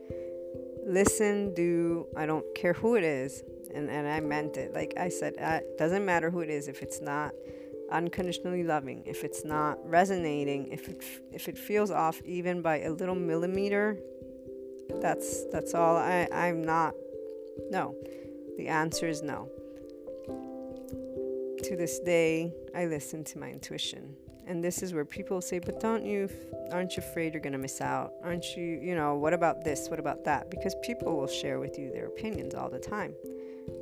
listen, do, I don't care who it is. And, and I meant it. Like I said, uh, it doesn't matter who it is if it's not unconditionally loving, if it's not resonating, if it, if it feels off even by a little millimeter, that's that's all I, I'm not no. The answer is no to this day, I listen to my intuition. And this is where people say, but don't you, aren't you afraid you're going to miss out? Aren't you, you know, what about this? What about that? Because people will share with you their opinions all the time.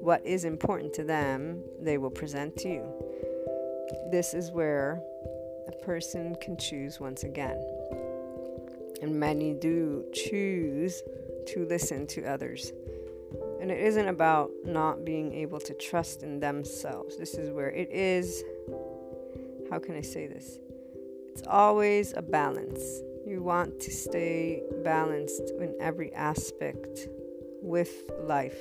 What is important to them, they will present to you. This is where a person can choose once again. And many do choose to listen to others And it isn't about not being able to trust in themselves. This is where it is. How can I say this? It's always a balance. You want to stay balanced in every aspect with life.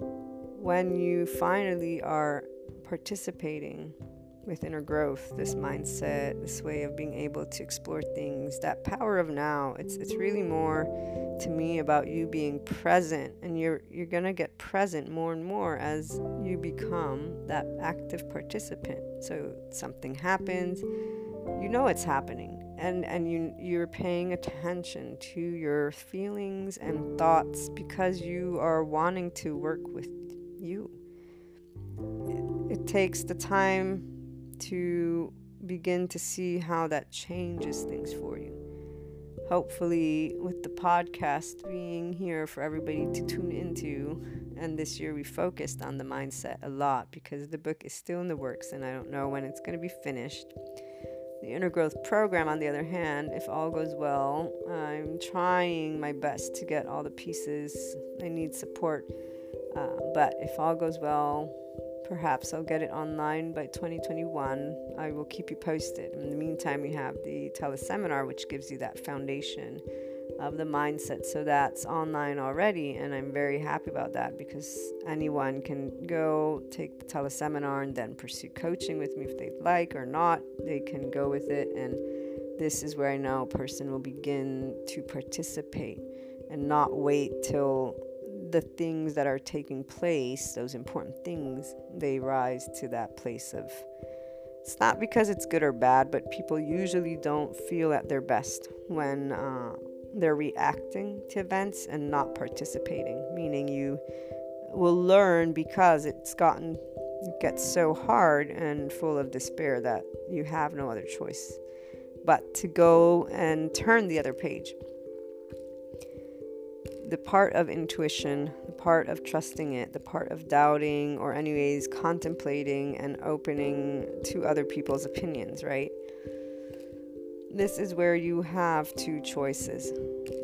When you finally are participating with inner growth, this mindset, this way of being able to explore things, that power of now. It's it's really more to me about you being present and you're you're going to get present more and more as you become that active participant. So something happens, you know it's happening and and you you're paying attention to your feelings and thoughts because you are wanting to work with you. It, it takes the time to begin to see how that changes things for you. Hopefully, with the podcast being here for everybody to tune into, and this year we focused on the mindset a lot because the book is still in the works and I don't know when it's going to be finished. The inner growth program, on the other hand, if all goes well, I'm trying my best to get all the pieces. I need support. Uh, but if all goes well, Perhaps I'll get it online by 2021. I will keep you posted. In the meantime, we have the teleseminar, which gives you that foundation of the mindset. So that's online already, and I'm very happy about that because anyone can go take the teleseminar and then pursue coaching with me if they'd like or not. They can go with it, and this is where I know a person will begin to participate and not wait till the things that are taking place, those important things, they rise to that place of it's not because it's good or bad, but people usually don't feel at their best when uh, they're reacting to events and not participating. Meaning, you will learn because it's gotten it gets so hard and full of despair that you have no other choice but to go and turn the other page the part of intuition, the part of trusting it, the part of doubting, or, anyways, contemplating and opening to other people's opinions, right? This is where you have two choices.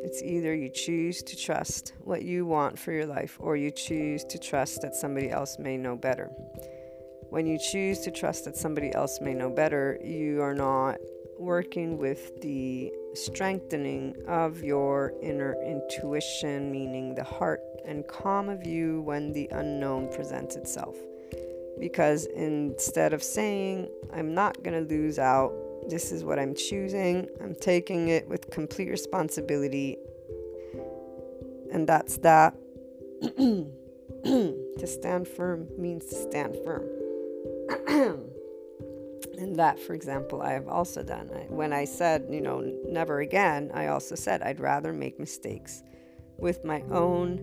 It's either you choose to trust what you want for your life, or you choose to trust that somebody else may know better. When you choose to trust that somebody else may know better, you are not working with the strengthening of your inner intuition, meaning the heart and calm of you when the unknown presents itself. Because instead of saying, I'm not going to lose out, this is what I'm choosing, I'm taking it with complete responsibility. And that's that. to stand firm means to stand firm. And that, for example, I have also done. I, when I said, you know, never again, I also said I'd rather make mistakes with my own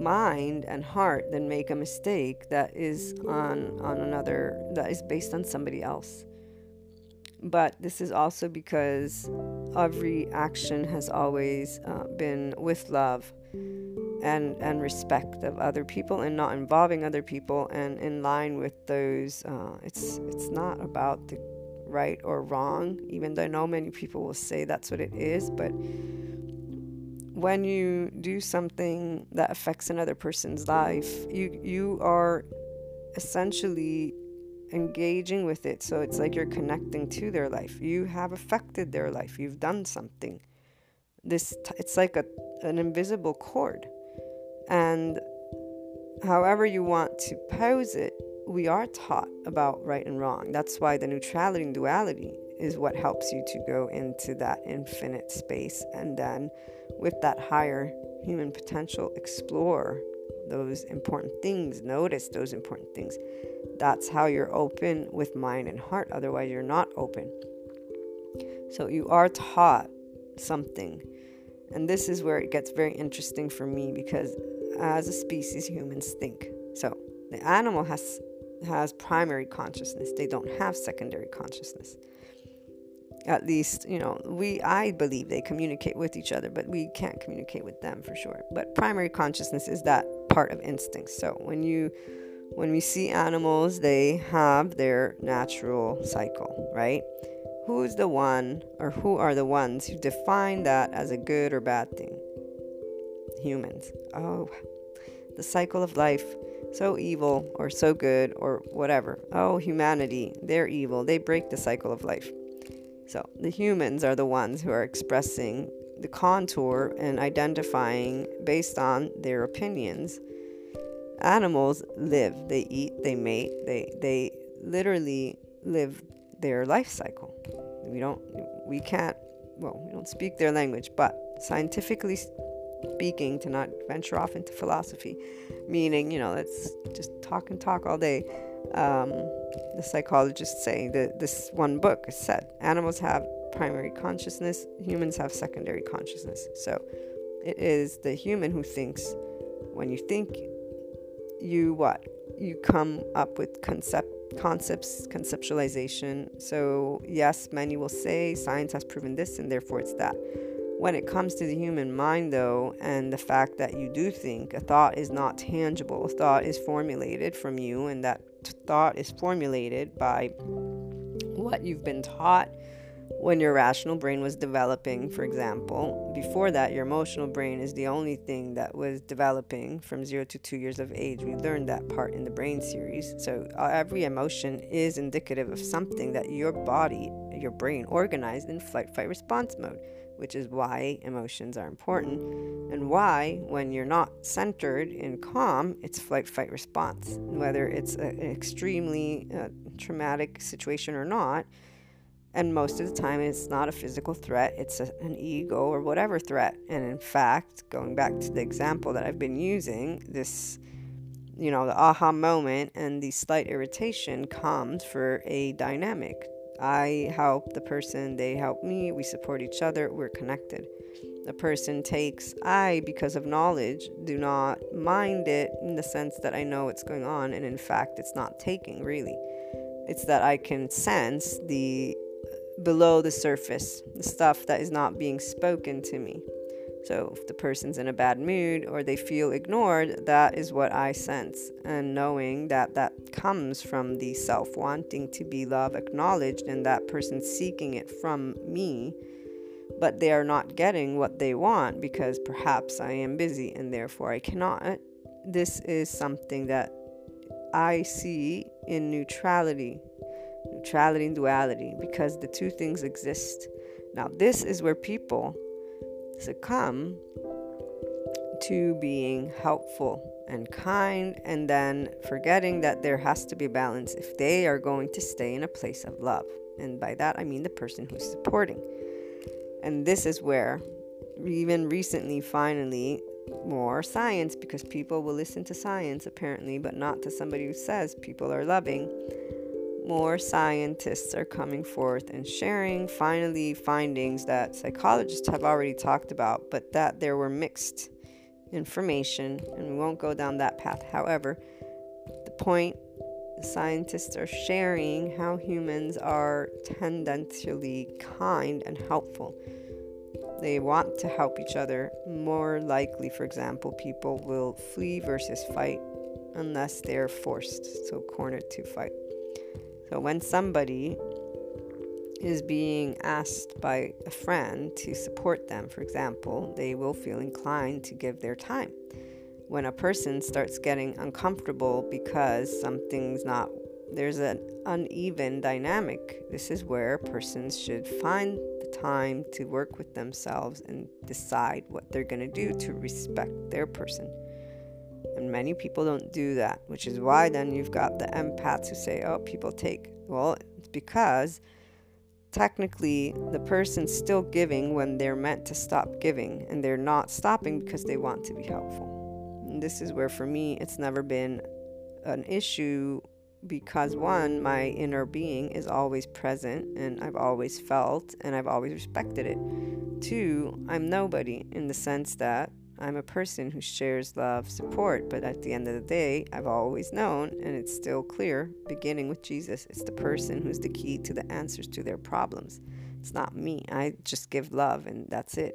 mind and heart than make a mistake that is on on another that is based on somebody else. But this is also because every action has always uh, been with love and and respect of other people and not involving other people and in line with those uh, it's it's not about the right or wrong even though I know many people will say that's what it is but when you do something that affects another person's life you you are essentially engaging with it so it's like you're connecting to their life. You have affected their life. You've done something. This t- it's like a an invisible cord and however you want to pose it, we are taught about right and wrong. That's why the neutrality and duality is what helps you to go into that infinite space and then with that higher human potential explore those important things, notice those important things. That's how you're open with mind and heart. Otherwise, you're not open. So you are taught something. And this is where it gets very interesting for me because as a species humans think. So the animal has has primary consciousness. They don't have secondary consciousness. At least, you know, we I believe they communicate with each other, but we can't communicate with them for sure. But primary consciousness is that part of instinct. So when you when we see animals, they have their natural cycle, right? Who's the one or who are the ones who define that as a good or bad thing? Humans. Oh, the cycle of life so evil or so good or whatever. Oh, humanity, they're evil. They break the cycle of life. So the humans are the ones who are expressing the contour and identifying based on their opinions. Animals live, they eat, they mate, they they literally live their life cycle. We don't we can't well, we don't speak their language, but scientifically speaking, to not venture off into philosophy, meaning, you know, let's just talk and talk all day. Um, the psychologists say that this one book said animals have primary consciousness, humans have secondary consciousness. So it is the human who thinks. When you think, you what? You come up with concept concepts, conceptualization. So yes, many will say science has proven this and therefore it's that. When it comes to the human mind, though, and the fact that you do think, a thought is not tangible. A thought is formulated from you, and that thought is formulated by what you've been taught when your rational brain was developing, for example. Before that, your emotional brain is the only thing that was developing from zero to two years of age. We learned that part in the brain series. So, uh, every emotion is indicative of something that your body, your brain, organized in flight, fight, response mode which is why emotions are important, and why, when you're not centered in calm, it's flight, fight, response. Whether it's a, an extremely uh, traumatic situation or not, and most of the time it's not a physical threat, it's a, an ego or whatever threat. And in fact, going back to the example that I've been using, this you know, the aha moment and the slight irritation comes for a dynamic I help the person, they help me, we support each other, we're connected. The person takes, I, because of knowledge, do not mind it in the sense that I know what's going on, and in fact, it's not taking really. It's that I can sense the below the surface, the stuff that is not being spoken to me. So if the person's in a bad mood or they feel ignored, that is what I sense. And knowing that that comes from the self wanting to be love acknowledged and that person seeking it from me, but they are not getting what they want because perhaps I am busy and therefore I cannot. This is something that I see in neutrality, neutrality and duality, because the two things exist. Now, this is where people succumb to being helpful and kind, and then forgetting that there has to be balance if they are going to stay in a place of love. And by that, I mean the person who's supporting. And this is where, even recently, finally, more science, because people will listen to science apparently, but not to somebody who says people are loving more scientists are coming forth and sharing finally findings that psychologists have already talked about, but that there were mixed information, and we won't go down that path. However, the point scientists are sharing how humans are tendentially kind and helpful. They want to help each other. More likely, for example, people will flee versus fight unless they're forced, so cornered to fight. So when somebody is being asked by a friend to support them, for example, they will feel inclined to give their time. When a person starts getting uncomfortable because something's not, there's an uneven dynamic, this is where persons should find the time to work with themselves and decide what they're going to do to respect their person. And many people don't do that, which is why then you've got the empaths who say, oh, people take. Well, it's because technically the person's still giving when they're meant to stop giving, and they're not stopping because they want to be helpful. And this is where, for me, it's never been an issue because one, my inner being is always present and I've always felt and I've always respected it. Two, I'm nobody in the sense that I'm a person who shares love, support, but at the end of the day, I've always known, and it's still clear, beginning with Jesus, it's the person who's the key to the answers to their problems. It's not me. I just give love, and that's it.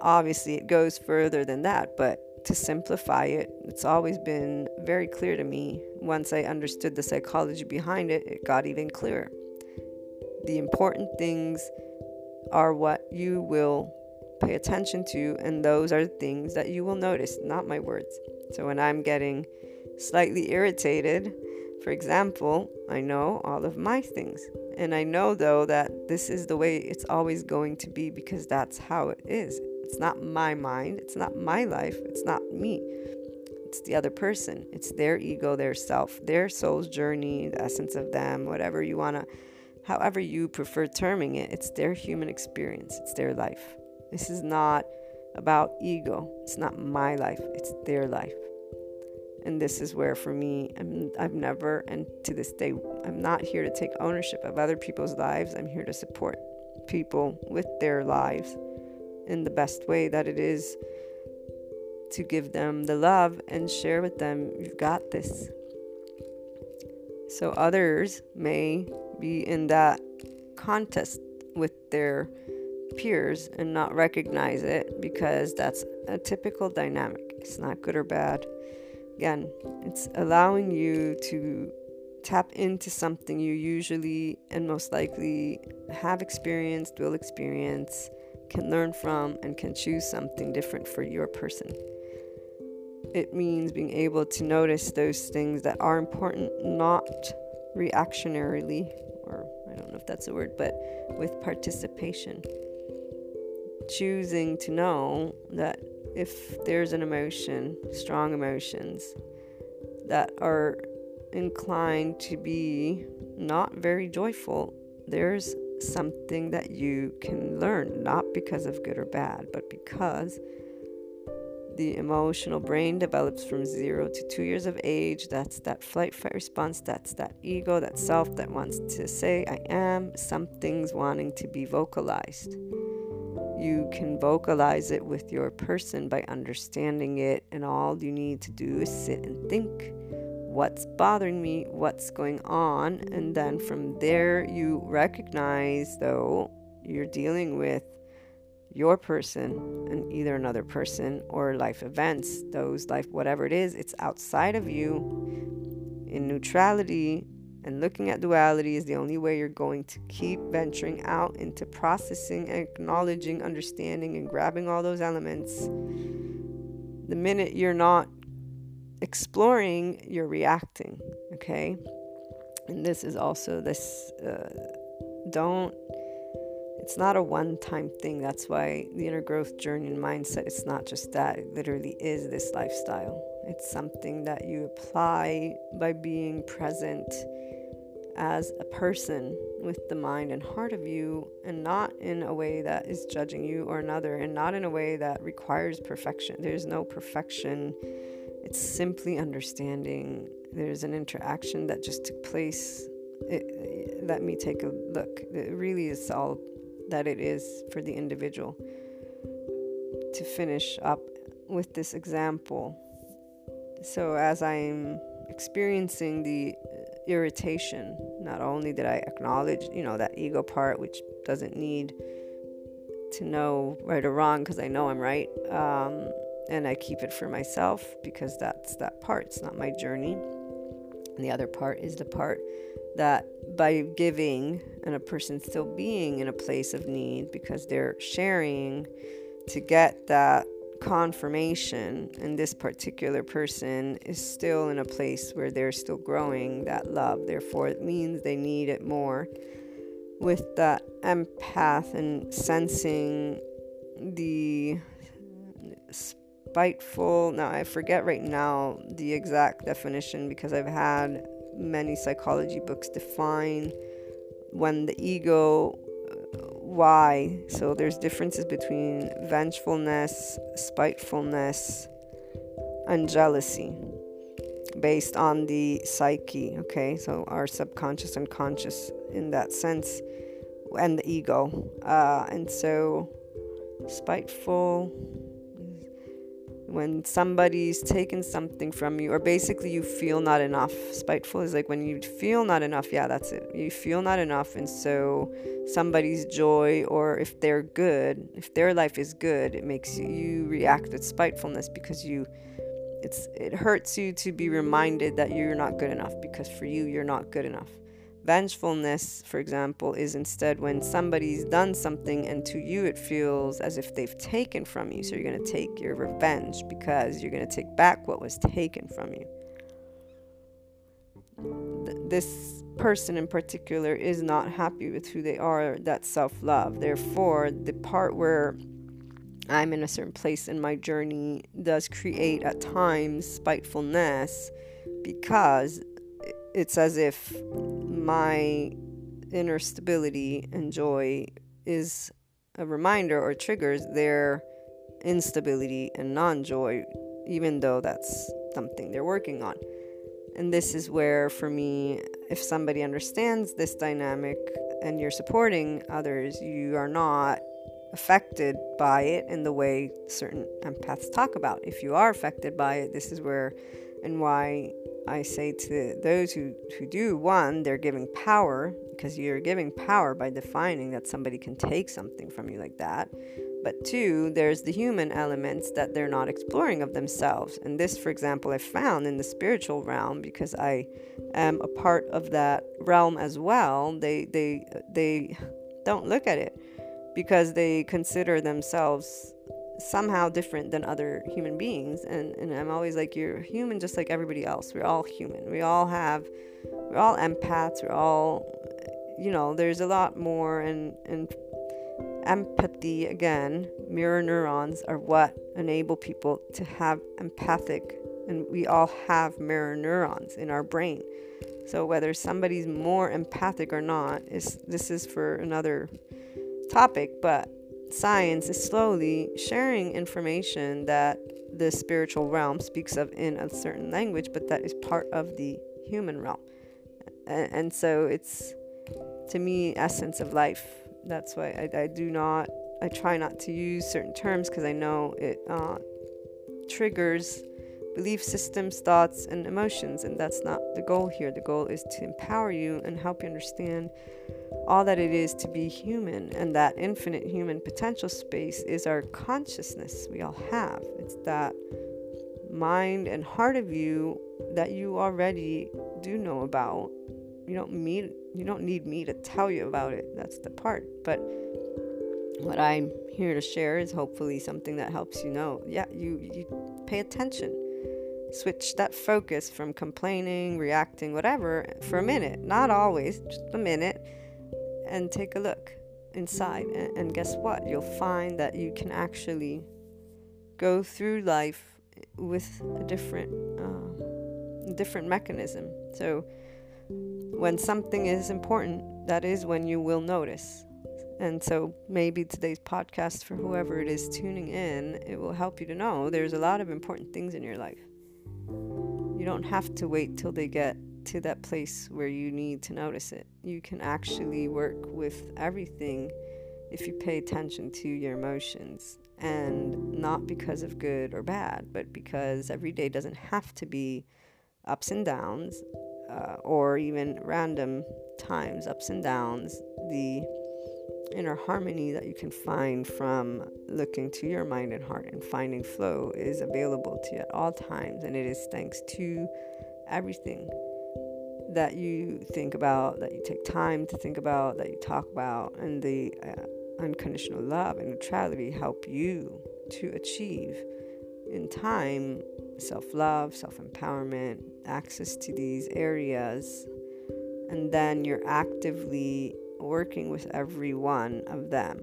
Obviously, it goes further than that, but to simplify it, it's always been very clear to me. Once I understood the psychology behind it, it got even clearer. The important things are what you will pay attention to, and those are things that you will notice, not my words. So when I'm getting slightly irritated, for example, I know all of my things. And I know though that this is the way it's always going to be because that's how it is. It's not my mind, it's not my life, it's not me. It's the other person. It's their ego, their self, their soul's journey, the essence of them, whatever you want to, however you prefer terming it. It's their human experience, it's their life. This is not about ego. It's not my life, it's their life. And this is where, for me, i have never, and to this day, I'm not here to take ownership of other people's lives. I'm here to support people with their lives in the best way that it is to give them the love and share with them, you've got this. So others may be in that contest with their peers and not recognize it because that's a typical dynamic. It's not good or bad. Again, it's allowing you to tap into something you usually and most likely have experienced, will experience, can learn from, and can choose something different for your person. It means being able to notice those things that are important, not reactionarily, or I don't know if that's a word, but with participation. Choosing to know that if there's an emotion, strong emotions, that are inclined to be not very joyful, there's something that you can learn, not because of good or bad, but because the emotional brain develops from zero to two years of age. That's that flight fight response. That's that ego, that self that wants to say, I am. Something's wanting to be vocalized you can vocalize it with your person by understanding it, and all you need to do is sit and think what's bothering me, what's going on, and then from there, you recognize though you're dealing with your person and either another person or life events, those life, whatever it is, it's outside of you. In neutrality and looking at duality is the only way you're going to keep venturing out into processing, acknowledging, understanding, and grabbing all those elements. The minute you're not exploring, you're reacting. Okay? And this is also this uh, don't, it's not a one time thing. That's why the inner growth journey and mindset, it's not just that. It literally is this lifestyle. It's something that you apply by being present as a person with the mind and heart of you, and not in a way that is judging you or another, and not in a way that requires perfection. There's no perfection, it's simply understanding. There's an interaction that just took place. It, let me take a look. It really is all that it is for the individual. To finish up with this example, so as I'm experiencing the irritation. Not only did I acknowledge, you know, that ego part, which doesn't need to know right or wrong because I know I'm right. Um, and I keep it for myself because that's that part. It's not my journey. And the other part is the part that by giving and a person still being in a place of need because they're sharing to get that confirmation and this particular person is still in a place where they're still growing that love. Therefore it means they need it more. With that empath and sensing the spiteful now i forget right now the exact definition because i've had many psychology books define when the ego why. So there's differences between vengefulness, spitefulness, and jealousy based on the psyche, okay? So our subconscious and conscious in that sense, and the ego. Uh, and so spiteful when somebody's taken something from you, or basically you feel not enough. Spiteful is like when you feel not enough. Yeah, that's it. You feel not enough, and so somebody's joy, or if they're good, if their life is good, it makes you, react with spitefulness because you. It's, it hurts you to be reminded that you're not good enough because for you, you're not good enough. Vengefulness, for example, is instead when somebody's done something and to you it feels as if they've taken from you. So you're going to take your revenge because you're going to take back what was taken from you. Th- this person in particular is not happy with who they are, that's self love. Therefore, the part where I'm in a certain place in my journey does create at times spitefulness because it's as if my inner stability and joy is a reminder or triggers their instability and non joy, even though that's something they're working on. And this is where, for me, if somebody understands this dynamic and you're supporting others, you are not affected by it in the way certain empaths talk about. If you are affected by it, this is where and why I say to those who, who do, one, they're giving power because you're giving power by defining that somebody can take something from you like that. But two, there's the human elements that they're not exploring of themselves. And this, for example, I found in the spiritual realm because I am a part of that realm as well. They they they don't look at it because they consider themselves somehow different than other human beings and, and i'm always like you're human just like everybody else. We're all human. We all have we're all empaths. We're all you know there's a lot more and and empathy again mirror neurons are what enable people to have empathic and we all have mirror neurons in our brain. So whether somebody's more empathic or not is this is for another topic but science is slowly sharing information that the spiritual realm speaks of in a certain language, but that is part of the human realm. And, and so it's, to me, essence of life. That's why I, I do not, I try not to use certain terms because I know it uh, triggers belief systems, thoughts, and emotions. And that's not the goal here. The goal is to empower you and help you understand all that it is to be human. And that infinite human potential space is our consciousness we all have. It's that mind and heart of you that you already do know about. You don't need you don't need me to tell you about it. That's the part. But what I'm here to share is hopefully something that helps you know. Yeah, you you pay attention switch that focus from complaining, reacting, whatever, for a minute. Not always, just a minute. And take a look inside. And, and guess what? You'll find that you can actually go through life with a different, uh, different mechanism. So when something is important, that is when you will notice. And so maybe today's podcast for whoever it is tuning in, it will help you to know there's a lot of important things in your life. You don't have to wait till they get to that place where you need to notice it. You can actually work with everything if you pay attention to your emotions. And not because of good or bad, but because every day doesn't have to be ups and downs uh, or even random times, ups and downs. The inner harmony that you can find from looking to your mind and heart and finding flow is available to you at all times. And it is thanks to everything that you think about, that you take time to think about, that you talk about, and the uh, unconditional love and neutrality help you to achieve in time self love, self empowerment, access to these areas. And then you're actively working with every one of them.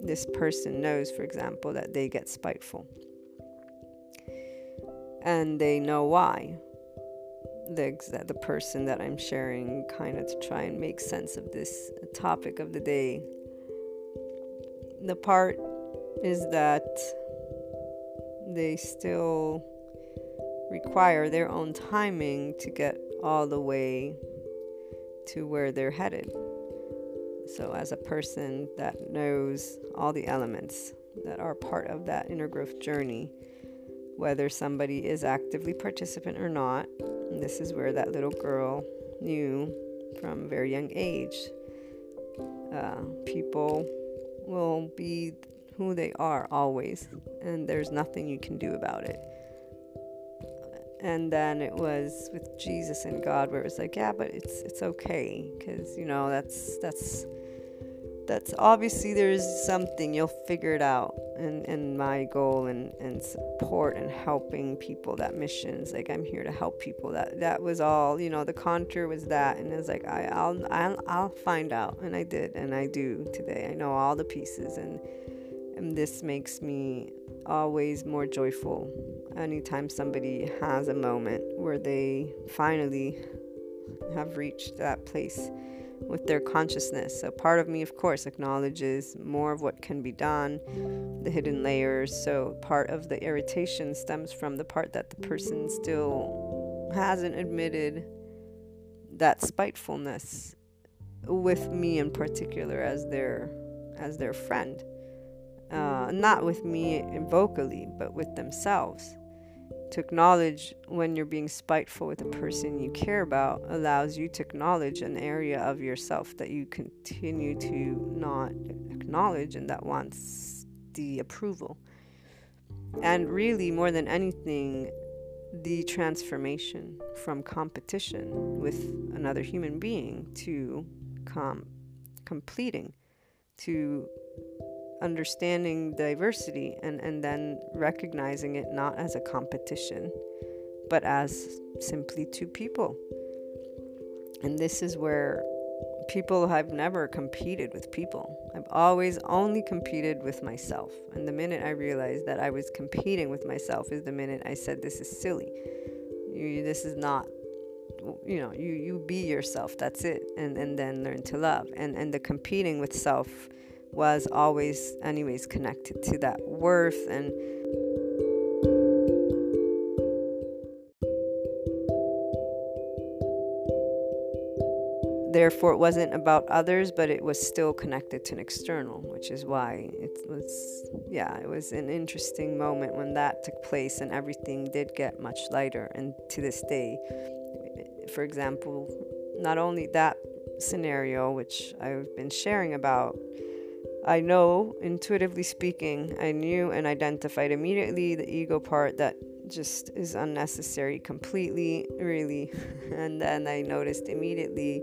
This person knows, for example, that they get spiteful. And they know why. The, the person that I'm sharing, kind of to try and make sense of this topic of the day. The part is that they still require their own timing to get all the way to where they're headed. So, as a person that knows all the elements that are part of that inner growth journey, whether somebody is actively participant or not, this is where that little girl knew from a very young age. Uh, people will be who they are always, and there's nothing you can do about it. and then it was with Jesus and God where it was like, yeah, but it's it's okay because you know that's that's that's obviously there's something you'll figure it out. And and my goal and and support and helping people that missions like i'm here to help people. That that was all you know the contour was that. And it's like I, i'll i'll i'll find out. And i did and i do today. I know all the pieces. And and this makes me always more joyful anytime somebody has a moment where they finally have reached that place with their consciousness. So, part of me, of course, acknowledges more of what can be done, the hidden layers. So, part of the irritation stems from the part that the person still hasn't admitted that spitefulness with me in particular as their as their friend uh, not with me vocally, but with themselves. To acknowledge when you're being spiteful with a person you care about allows you to acknowledge an area of yourself that you continue to not acknowledge and that wants the approval. And really, more than anything, the transformation from competition with another human being to com- completing, to understanding diversity and, and then recognizing it not as a competition, but as simply two people. And this is where people have never competed with people. I've always only competed with myself. And the minute I realized that I was competing with myself is the minute I said, This is silly. You, this is not you know you you be yourself that's it and and then learn to love and and the competing with self was always, anyways, connected to that worth and. Therefore, it wasn't about others, but it was still connected to an external, which is why it was, yeah, it was an interesting moment when that took place and everything did get much lighter. And to this day, for example, not only that scenario, which I've been sharing about, I know, intuitively speaking, I knew and identified immediately the ego part that just is unnecessary completely, really. and then I noticed immediately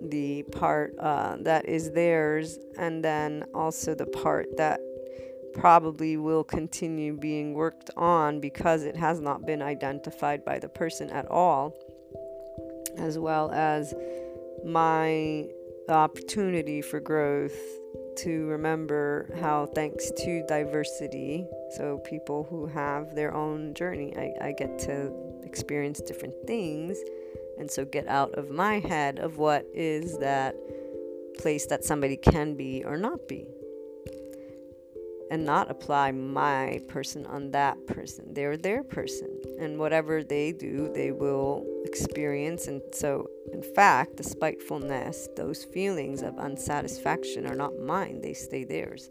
the part uh, that is theirs, and then also the part that probably will continue being worked on because it has not been identified by the person at all, as well as my opportunity for growth to remember how, thanks to diversity, so people who have their own journey, I, I get to experience different things. And so get out of my head of what is that place that somebody can be or not be and not apply my person on that person. They're their person, and whatever they do, they will experience. And so, in fact, the spitefulness, those feelings of unsatisfaction are not mine, they stay theirs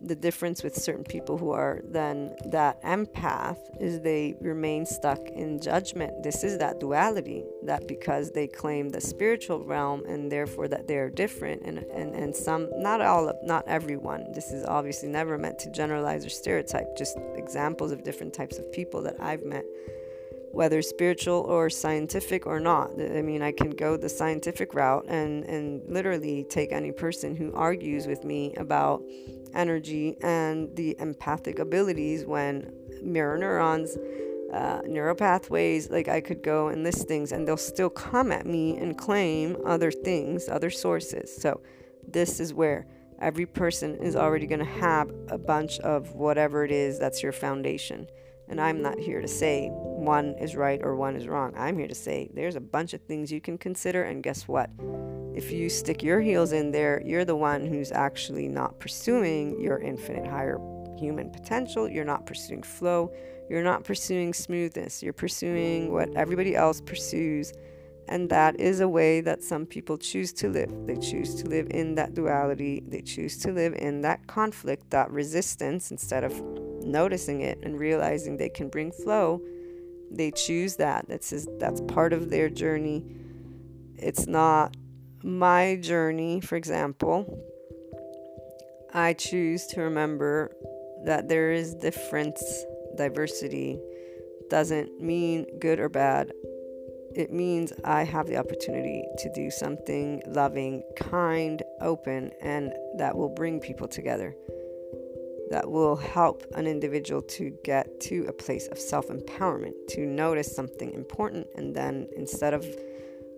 the difference with certain people who are then that empath is they remain stuck in judgment. This is that duality that because they claim the spiritual realm and therefore that they're different and, and, and some not all of not everyone. This is obviously never meant to generalize or stereotype, just examples of different types of people that I've met whether spiritual or scientific or not. I mean, I can go the scientific route and, and literally take any person who argues with me about energy and the empathic abilities when mirror neurons, uh, pathways, like I could go and list things and they'll still come at me and claim other things, other sources. So, this is where every person is already going to have a bunch of whatever it is that's your foundation. And I'm not here to say one is right or one is wrong. I'm here to say there's a bunch of things you can consider, and guess what? If you stick your heels in there, you're the one who's actually not pursuing your infinite higher human potential. You're not pursuing flow. You're not pursuing smoothness. You're pursuing what everybody else pursues. And that is a way that some people choose to live. They choose to live in that duality. They choose to live in that conflict, that resistance, instead of noticing it and realizing they can bring flow, they choose that. That's that's part of their journey. It's not my journey, for example. I choose to remember that there is difference, diversity doesn't mean good or bad. It means I have the opportunity to do something loving, kind, open, and that will bring people together. That will help an individual to get to a place of self empowerment, to notice something important, and then instead of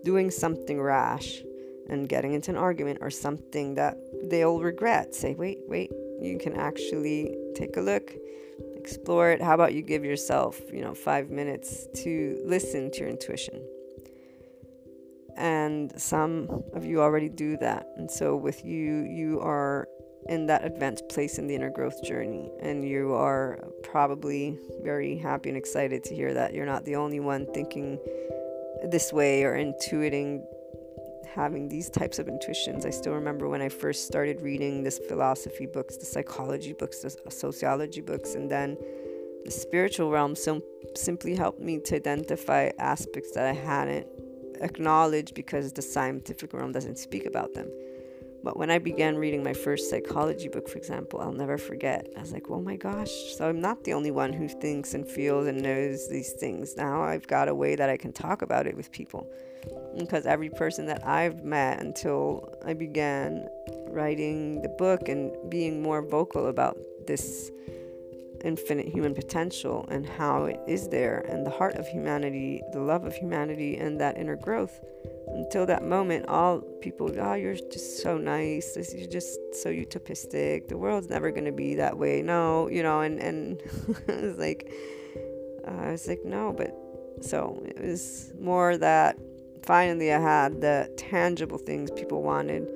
doing something rash and getting into an argument or something that they'll regret, say, wait, wait, you can actually take a look explore it. How about you give yourself you know five minutes to listen to your intuition? And some of you already do that. And so with you you are in that advanced place in the inner growth journey and you are probably very happy and excited to hear that you're not the only one thinking this way or intuiting having these types of intuitions. I still remember when I first started reading this philosophy books, the psychology books, the sociology books, and then the spiritual realm so simply helped me to identify aspects that I hadn't acknowledged because the scientific realm doesn't speak about them. But when I began reading my first psychology book, for example, I'll never forget. I was like, oh my gosh, so I'm not the only one who thinks and feels and knows these things. Now I've got a way that I can talk about it with people. Because every person that I've met until I began writing the book and being more vocal about this infinite human potential and how it is there and the heart of humanity, the love of humanity, and that inner growth until that moment, all people, oh, you're just so nice. You're just so utopistic. The world's never to be that way. No, you know, and, and it's like, uh, I was like, no, but so it was more that finally I had the tangible things people wanted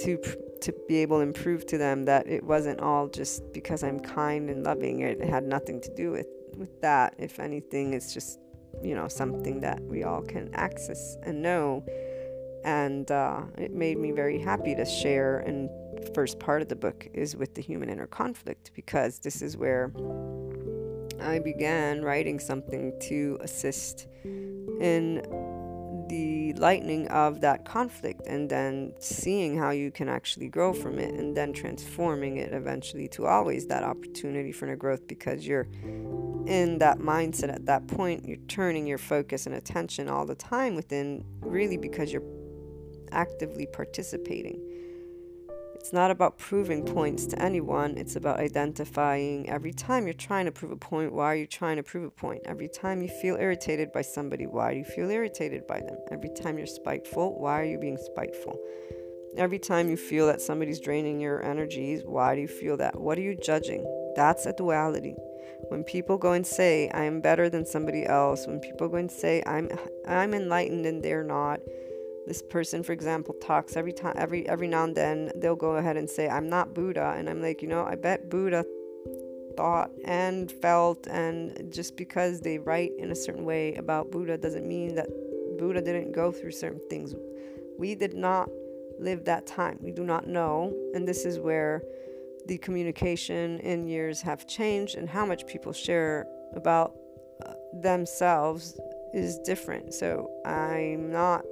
to to be able to improve to them that it wasn't all just because I'm kind and loving. It had nothing to do with with that. If anything, it's just you know something that we all can access and know. And uh, it made me very happy to share and first part of the book is with the human inner conflict because this is where i began writing something to assist in the lightening of that conflict and then seeing how you can actually grow from it and then transforming it eventually to always that opportunity for growth because you're in that mindset at that point, you're turning your focus and attention all the time within, really because you're actively participating. It's not about proving points to anyone, it's about identifying every time you're trying to prove a point, why are you trying to prove a point? Every time you feel irritated by somebody, why do you feel irritated by them? Every time you're spiteful, why are you being spiteful? Every time you feel that somebody's draining your energies, why do you feel that? What are you judging? That's a duality. When people go and say I am better than somebody else, when people go and say I'm I'm enlightened and they're not, this person for example talks every time every every now and then they'll go ahead and say I'm not Buddha and I'm like, you know, I bet Buddha thought and felt and just because they write in a certain way about Buddha doesn't mean that Buddha didn't go through certain things. We did not live that time. We do not know. And this is where the communication in years have changed and how much people share about uh, themselves is different. So I'm not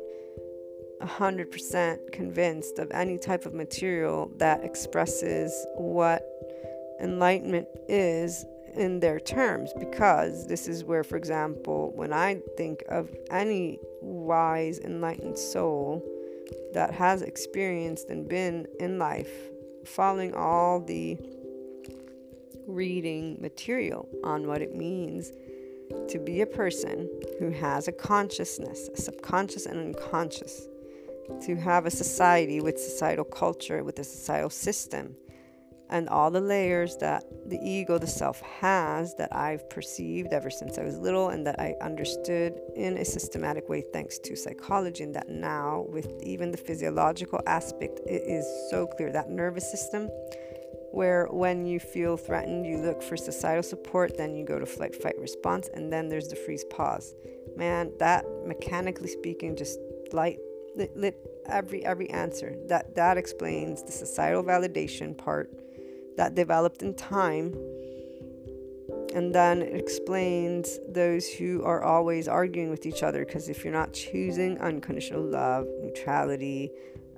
100% convinced of any type of material that expresses what enlightenment is in their terms because this is where, for example, when I think of any wise, enlightened soul that has experienced and been in life following all the reading material on what it means to be a person who has a consciousness, a subconscious and unconscious, to have a society with societal culture, with a societal system, and all the layers that the ego, the self, has that I've perceived ever since I was little and that I understood in a systematic way thanks to psychology, and that now, with even the physiological aspect, it is so clear that nervous system. Where when you feel threatened, you look for societal support, then you go to flight, fight, response, and then there's the freeze, pause. Man, that mechanically speaking, just light lit, every every answer. That that explains the societal validation part that developed in time. And then it explains those who are always arguing with each other because if you're not choosing unconditional love, neutrality,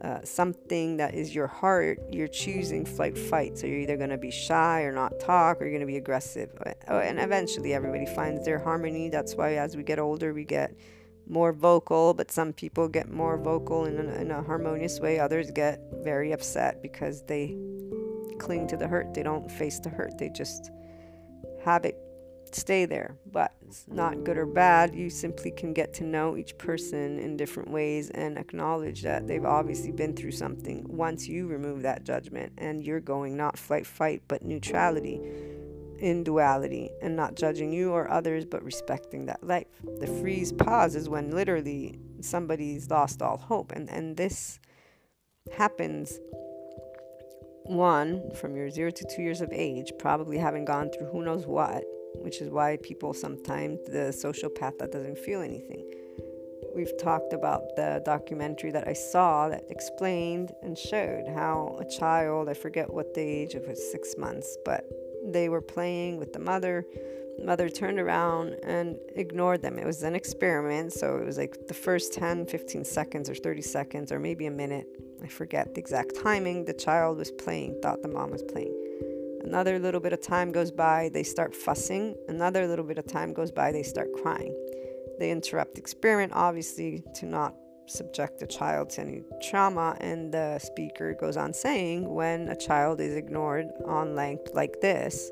uh, something that is your heart, you're choosing flight fight. So you're either going to be shy or not talk, or you're going to be aggressive. Oh, and eventually, everybody finds their harmony. That's why as we get older, we get more vocal, but some people get more vocal in a, in a harmonious way. Others get very upset because they cling to the hurt. They don't face the hurt. They just have it stay there. But it's not good or bad. You simply can get to know each person in different ways and acknowledge that they've obviously been through something. Once you remove that judgment and you're going not flight, fight, but neutrality in duality and not judging you or others but respecting that life. The freeze pause is when literally somebody's lost all hope and and this happens one from your 0 to 2 years of age probably having gone through who knows what which is why people sometimes the sociopath that doesn't feel anything we've talked about the documentary that I saw that explained and showed how a child, I forget what the age of it, six months, but they were playing with the mother. mother turned around and ignored them. It was an experiment, so it was like the first 10, 15 seconds or 30 seconds or maybe a minute. I forget the exact timing. The child was playing, thought the mom was playing. Another little bit of time goes by, they start fussing. Another little bit of time goes by, they start crying. They interrupt the experiment, obviously, to not subject a child to any trauma. And the speaker goes on saying, when a child is ignored on length like this,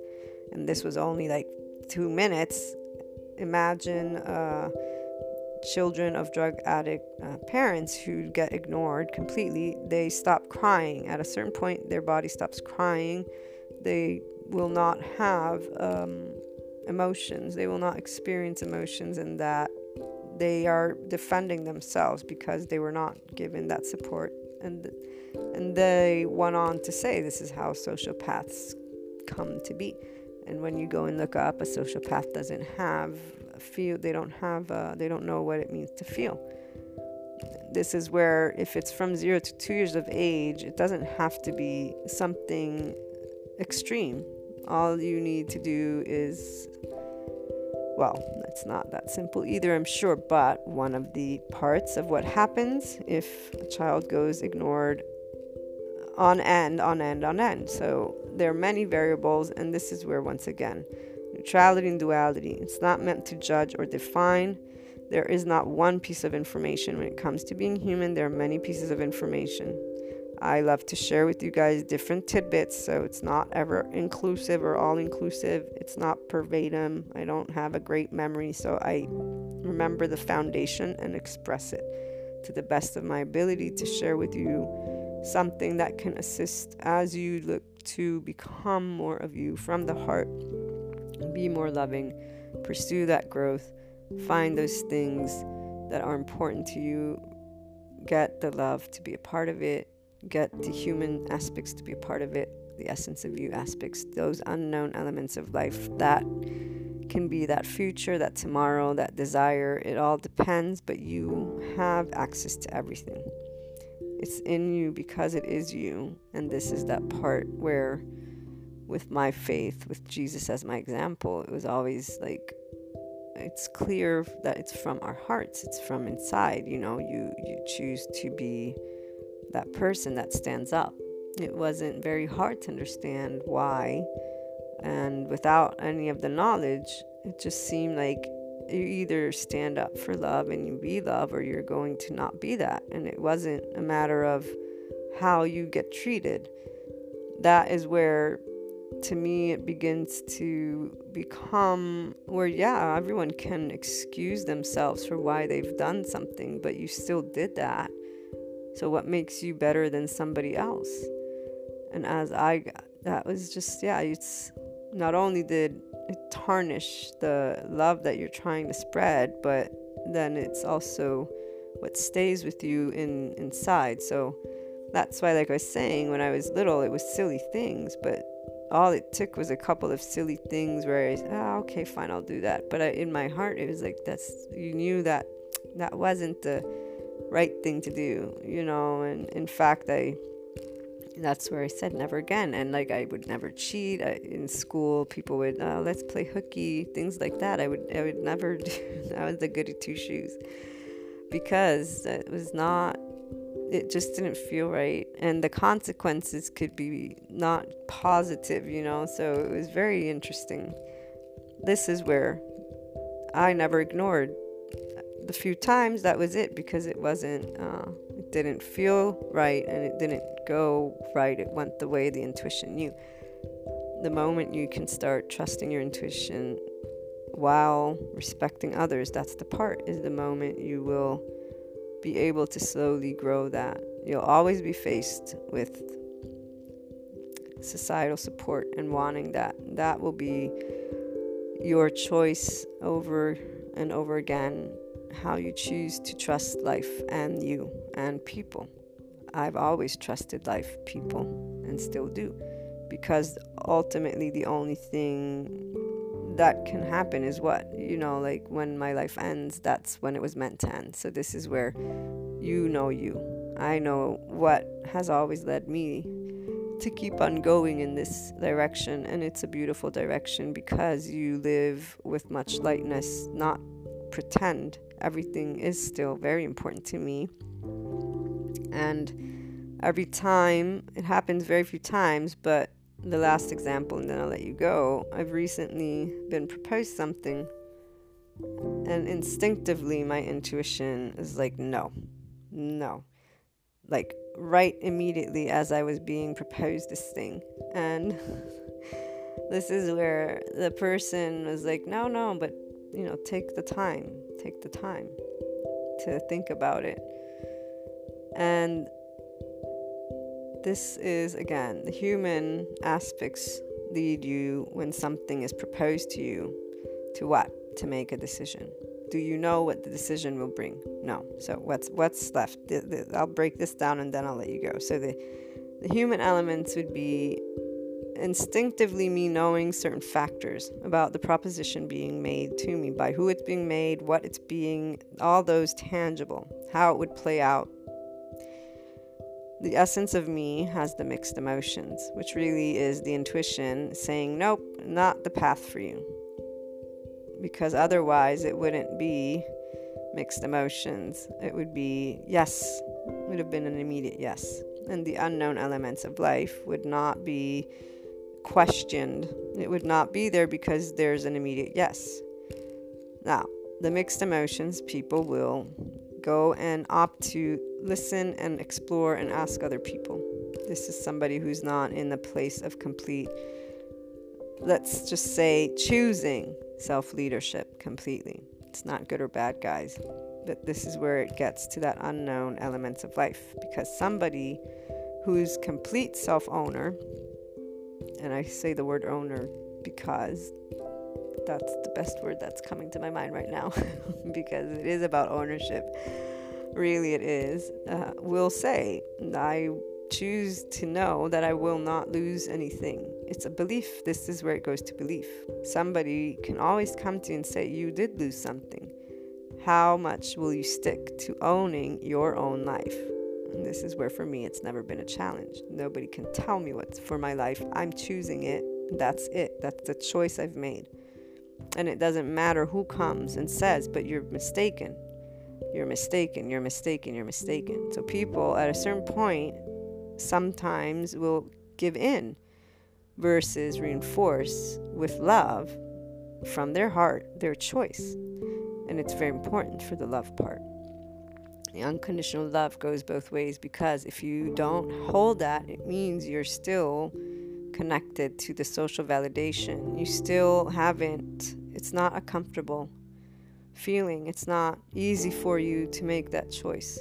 and this was only like two minutes, imagine uh, children of drug addict uh, parents who get ignored completely. They stop crying. At a certain point, their body stops crying. They will not have um, emotions, they will not experience emotions, and that they are defending themselves because they were not given that support. And and they went on to say this is how sociopaths come to be. And when you go and look up a sociopath doesn't have a feel they don't have they don't know what it means to feel. This is where if it's from 0 to 2 years of age it doesn't have to be something extreme. All you need to do is well, it's not that simple either, I'm sure, but one of the parts of what happens if a child goes ignored on end, on end, on end. So there are many variables, and this is where, once again, neutrality and duality. It's not meant to judge or define. There is not one piece of information. When it comes to being human, there are many pieces of information. I love to share with you guys different tidbits, so it's not ever inclusive or all inclusive. It's not verbatim. I don't have a great memory, so I remember the foundation and express it to the best of my ability to share with you something that can assist as you look to become more of you from the heart, be more loving, pursue that growth, find those things that are important to you, get the love to be a part of it get the human aspects to be a part of it, the essence of you aspects, those unknown elements of life that can be that future, that tomorrow, that desire. It all depends, but you have access to everything. It's in you because it is you. And this is that part where, with my faith, with Jesus as my example, it was always like, it's clear that it's from our hearts, it's from inside. You know, you, you choose to be that person that stands up. It wasn't very hard to understand why. And without any of the knowledge, it just seemed like you either stand up for love and you be love or you're going to not be that. And it wasn't a matter of how you get treated. That is where, to me, it begins to become where, yeah, everyone can excuse themselves for why they've done something, but you still did that. So, what makes you better than somebody else? And as I, that was just, yeah, it's not only did it tarnish the love that you're trying to spread, but then it's also what stays with you in inside. So that's why, like I was saying, when I was little, it was silly things, but all it took was a couple of silly things where I, oh, okay, fine, I'll do that. But I, in my heart, it was like that's you knew that that wasn't the right thing to do, you know. And in fact, I that's where I said never again. And like I would never cheat I, in school. People would uh, let's play hooky, things like that. I would I would never do. that was the goody two shoes because it was not it just didn't feel right and the consequences could be not positive you know so it was very interesting this is where i never ignored the few times that was it because it wasn't uh, it didn't feel right and it didn't go right. It went the way the intuition knew. The moment you can start trusting your intuition while respecting others that's the part is the moment you will be able to slowly grow that. You'll always be faced with societal support and wanting that. That will be your choice over and over again how you choose to trust life and you and people. I've always trusted life, people, and still do. Because ultimately, the only thing that can happen is what? You know, like when my life ends, that's when it was meant to end. So, this is where you know you. I know what has always led me to keep on going in this direction, and it's a beautiful direction because you live with much lightness, not pretend everything is still very important to me. And every time, it happens very few times, but the last example, and then I'll let you go. I've recently been proposed something, and instinctively, my intuition is like, no, no. Like, right immediately as I was being proposed this thing. And this is where the person was like, no, no, but you know, take the time, take the time to think about it. And this is again, the human aspects lead you when something is proposed to you to what? To make a decision. Do you know what the decision will bring? No. So what's what's left? The, the, I'll break this down and then I'll let you go. So the the human elements would be instinctively me knowing certain factors about the proposition being made to me by who it's being made, what it's being, all those tangible, how it would play out. The essence of me has the mixed emotions, which really is the intuition saying, nope, not the path for you. Because otherwise, it wouldn't be mixed emotions. It would be yes, would have been an immediate yes. And the unknown elements of life would not be questioned. It would not be there because there's an immediate yes. Now, the mixed emotions, people will go and opt to listen and explore and ask other people. This is somebody who's not in the place of complete, let's just say, choosing self leadership completely. It's not good or bad, guys. But this is where it gets to that unknown elements of life because somebody who's complete self owner and I say the word owner because that's the best word that's coming to my mind right now because it is about ownership. Really, it is. Uh, will say, I choose to know that I will not lose anything. It's a belief. This is where it goes to belief. Somebody can always come to you and say, You did lose something. How much will you stick to owning your own life? And this is where, for me, it's never been a challenge. Nobody can tell me what's for my life. I'm choosing it. That's it. That's the choice I've made. And it doesn't matter who comes and says, but you're mistaken. You're mistaken. You're mistaken. You're mistaken. So people at a certain point sometimes will give in versus reinforce with love from their heart their choice. And it's very important for the love part. The unconditional love goes both ways because if you don't hold that, it means you're still connected to the social validation. You still haven't, it's not a comfortable feeling. It's not easy for you to make that choice.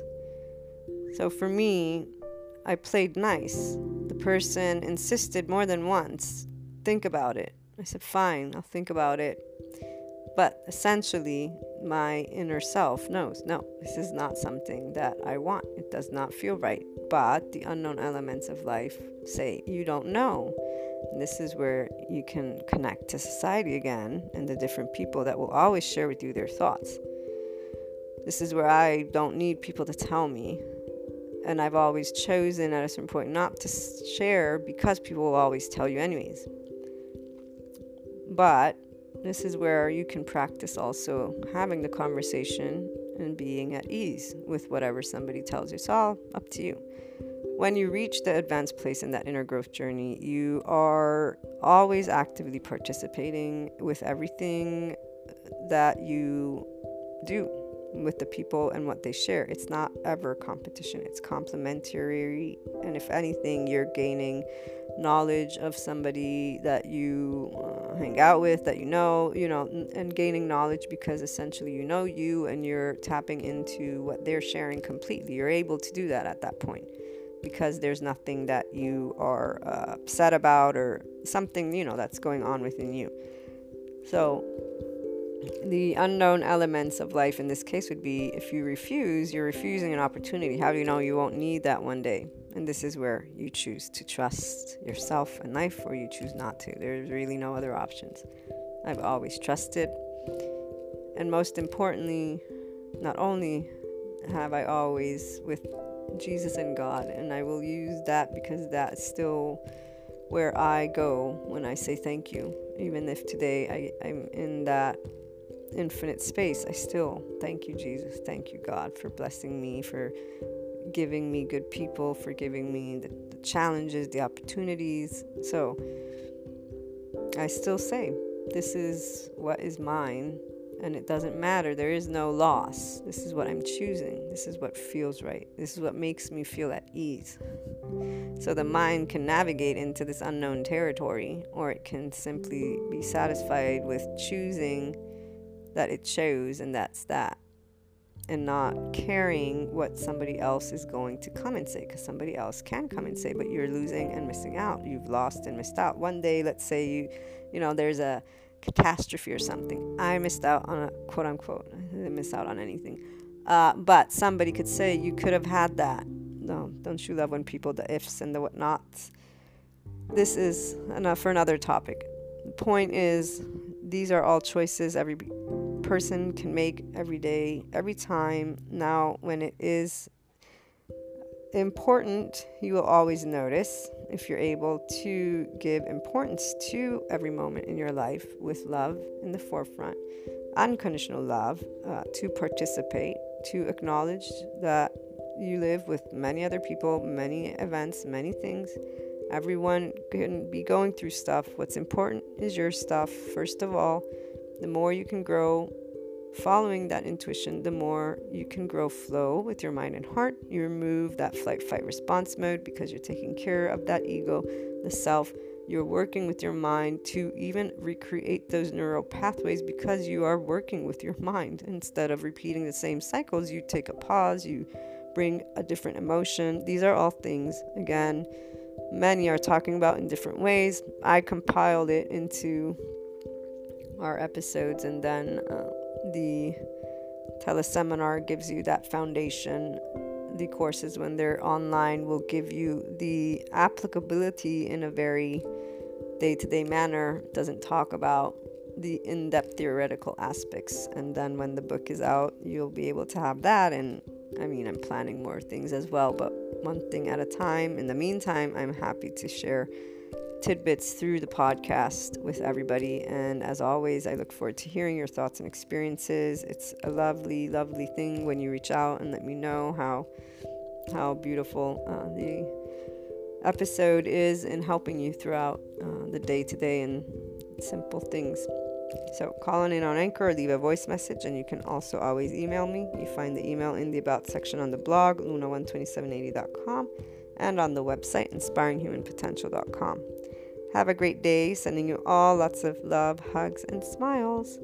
So for me, I played nice. The person insisted more than once. Think about it. I said, fine, I'll think about it. But essentially, my inner self knows no, this is not something that I want. It does not feel right. But the unknown elements of life say, you don't know. And this is where you can connect to society again and the different people that will always share with you their thoughts. This is where I don't need people to tell me. And I've always chosen at a certain point not to share because people will always tell you, anyways. But this is where you can practice also having the conversation and being at ease with whatever somebody tells you. It's all up to you. When you reach the advanced place in that inner growth journey, you are always actively participating with everything that you do with the people and what they share. It's not ever competition, it's complementary. And if anything, you're gaining knowledge of somebody that you uh, hang out with, that you know, you know, and gaining knowledge because essentially you know you and you're tapping into what they're sharing completely. You're able to do that at that point because there's nothing that you are uh, upset about or something, you know, that's going on within you. So, the unknown elements of life in this case would be if you refuse, you're refusing an opportunity. How do you know you won't need that one day? And this is where you choose to trust yourself and life or you choose not to. There's really no other options. I've always trusted. And most importantly, not only have I always with Jesus and God, and I will use that because that's still where I go when I say thank you. Even if today I, I'm in that infinite space, I still thank you, Jesus. Thank you, God, for blessing me, for giving me good people, for giving me the, the challenges, the opportunities. So I still say, this is what is mine, and it doesn't matter. There is no loss. This is what I'm choosing. This is what feels right. This is what makes me feel at ease. So the mind can navigate into this unknown territory, or it can simply be satisfied with choosing that it chose, and that's that. And not caring what somebody else is going to come and say, because somebody else can come and say, but you're losing and missing out. You've lost and missed out. One day, let's say you, you know, there's a catastrophe or something. I missed out on a quote unquote. I didn't miss out on anything. Uh, but somebody could say you could have had that. No, don't you love when people the ifs and the whatnots? This is enough for another topic. The point is, these are all choices every person can make every day, every time. Now, when it is important, you will always notice if you're able to give importance to every moment in your life with love in the forefront, unconditional love, uh, to participate, to acknowledge that you live with many other people, many events, many things. Everyone can be going through stuff. What's important is your stuff, first of all the more you can grow following that intuition, the more you can grow flow with your mind and heart. You remove that flight fight response mode because you're taking care of that ego, the self. You're working with your mind to even recreate those neural pathways because you are working with your mind. Instead of repeating the same cycles, you take a pause, you bring a different emotion. These are all things, again, many are talking about in different ways. I compiled it into our episodes, and then uh, the teleseminar gives you that foundation. The courses, when they're online, will give you the applicability in a very day to day manner. Doesn't talk about the in depth theoretical aspects. And then when the book is out, you'll be able to have that. And I mean, I'm planning more things as well, but one thing at a time. In the meantime, I'm happy to share tidbits through the podcast with everybody. And as always, I look forward to hearing your thoughts and experiences. It's a lovely, lovely thing when you reach out and let me know how how beautiful uh, the episode is in helping you throughout uh, the day to day and simple things. So call in on Anchor or leave a voice message, and you can also always email me. You find the email in the About section on the blog, luna12780.com, and on the website, inspiringhumanpotential.com. Have a great day. Sending you all lots of love, hugs, and smiles.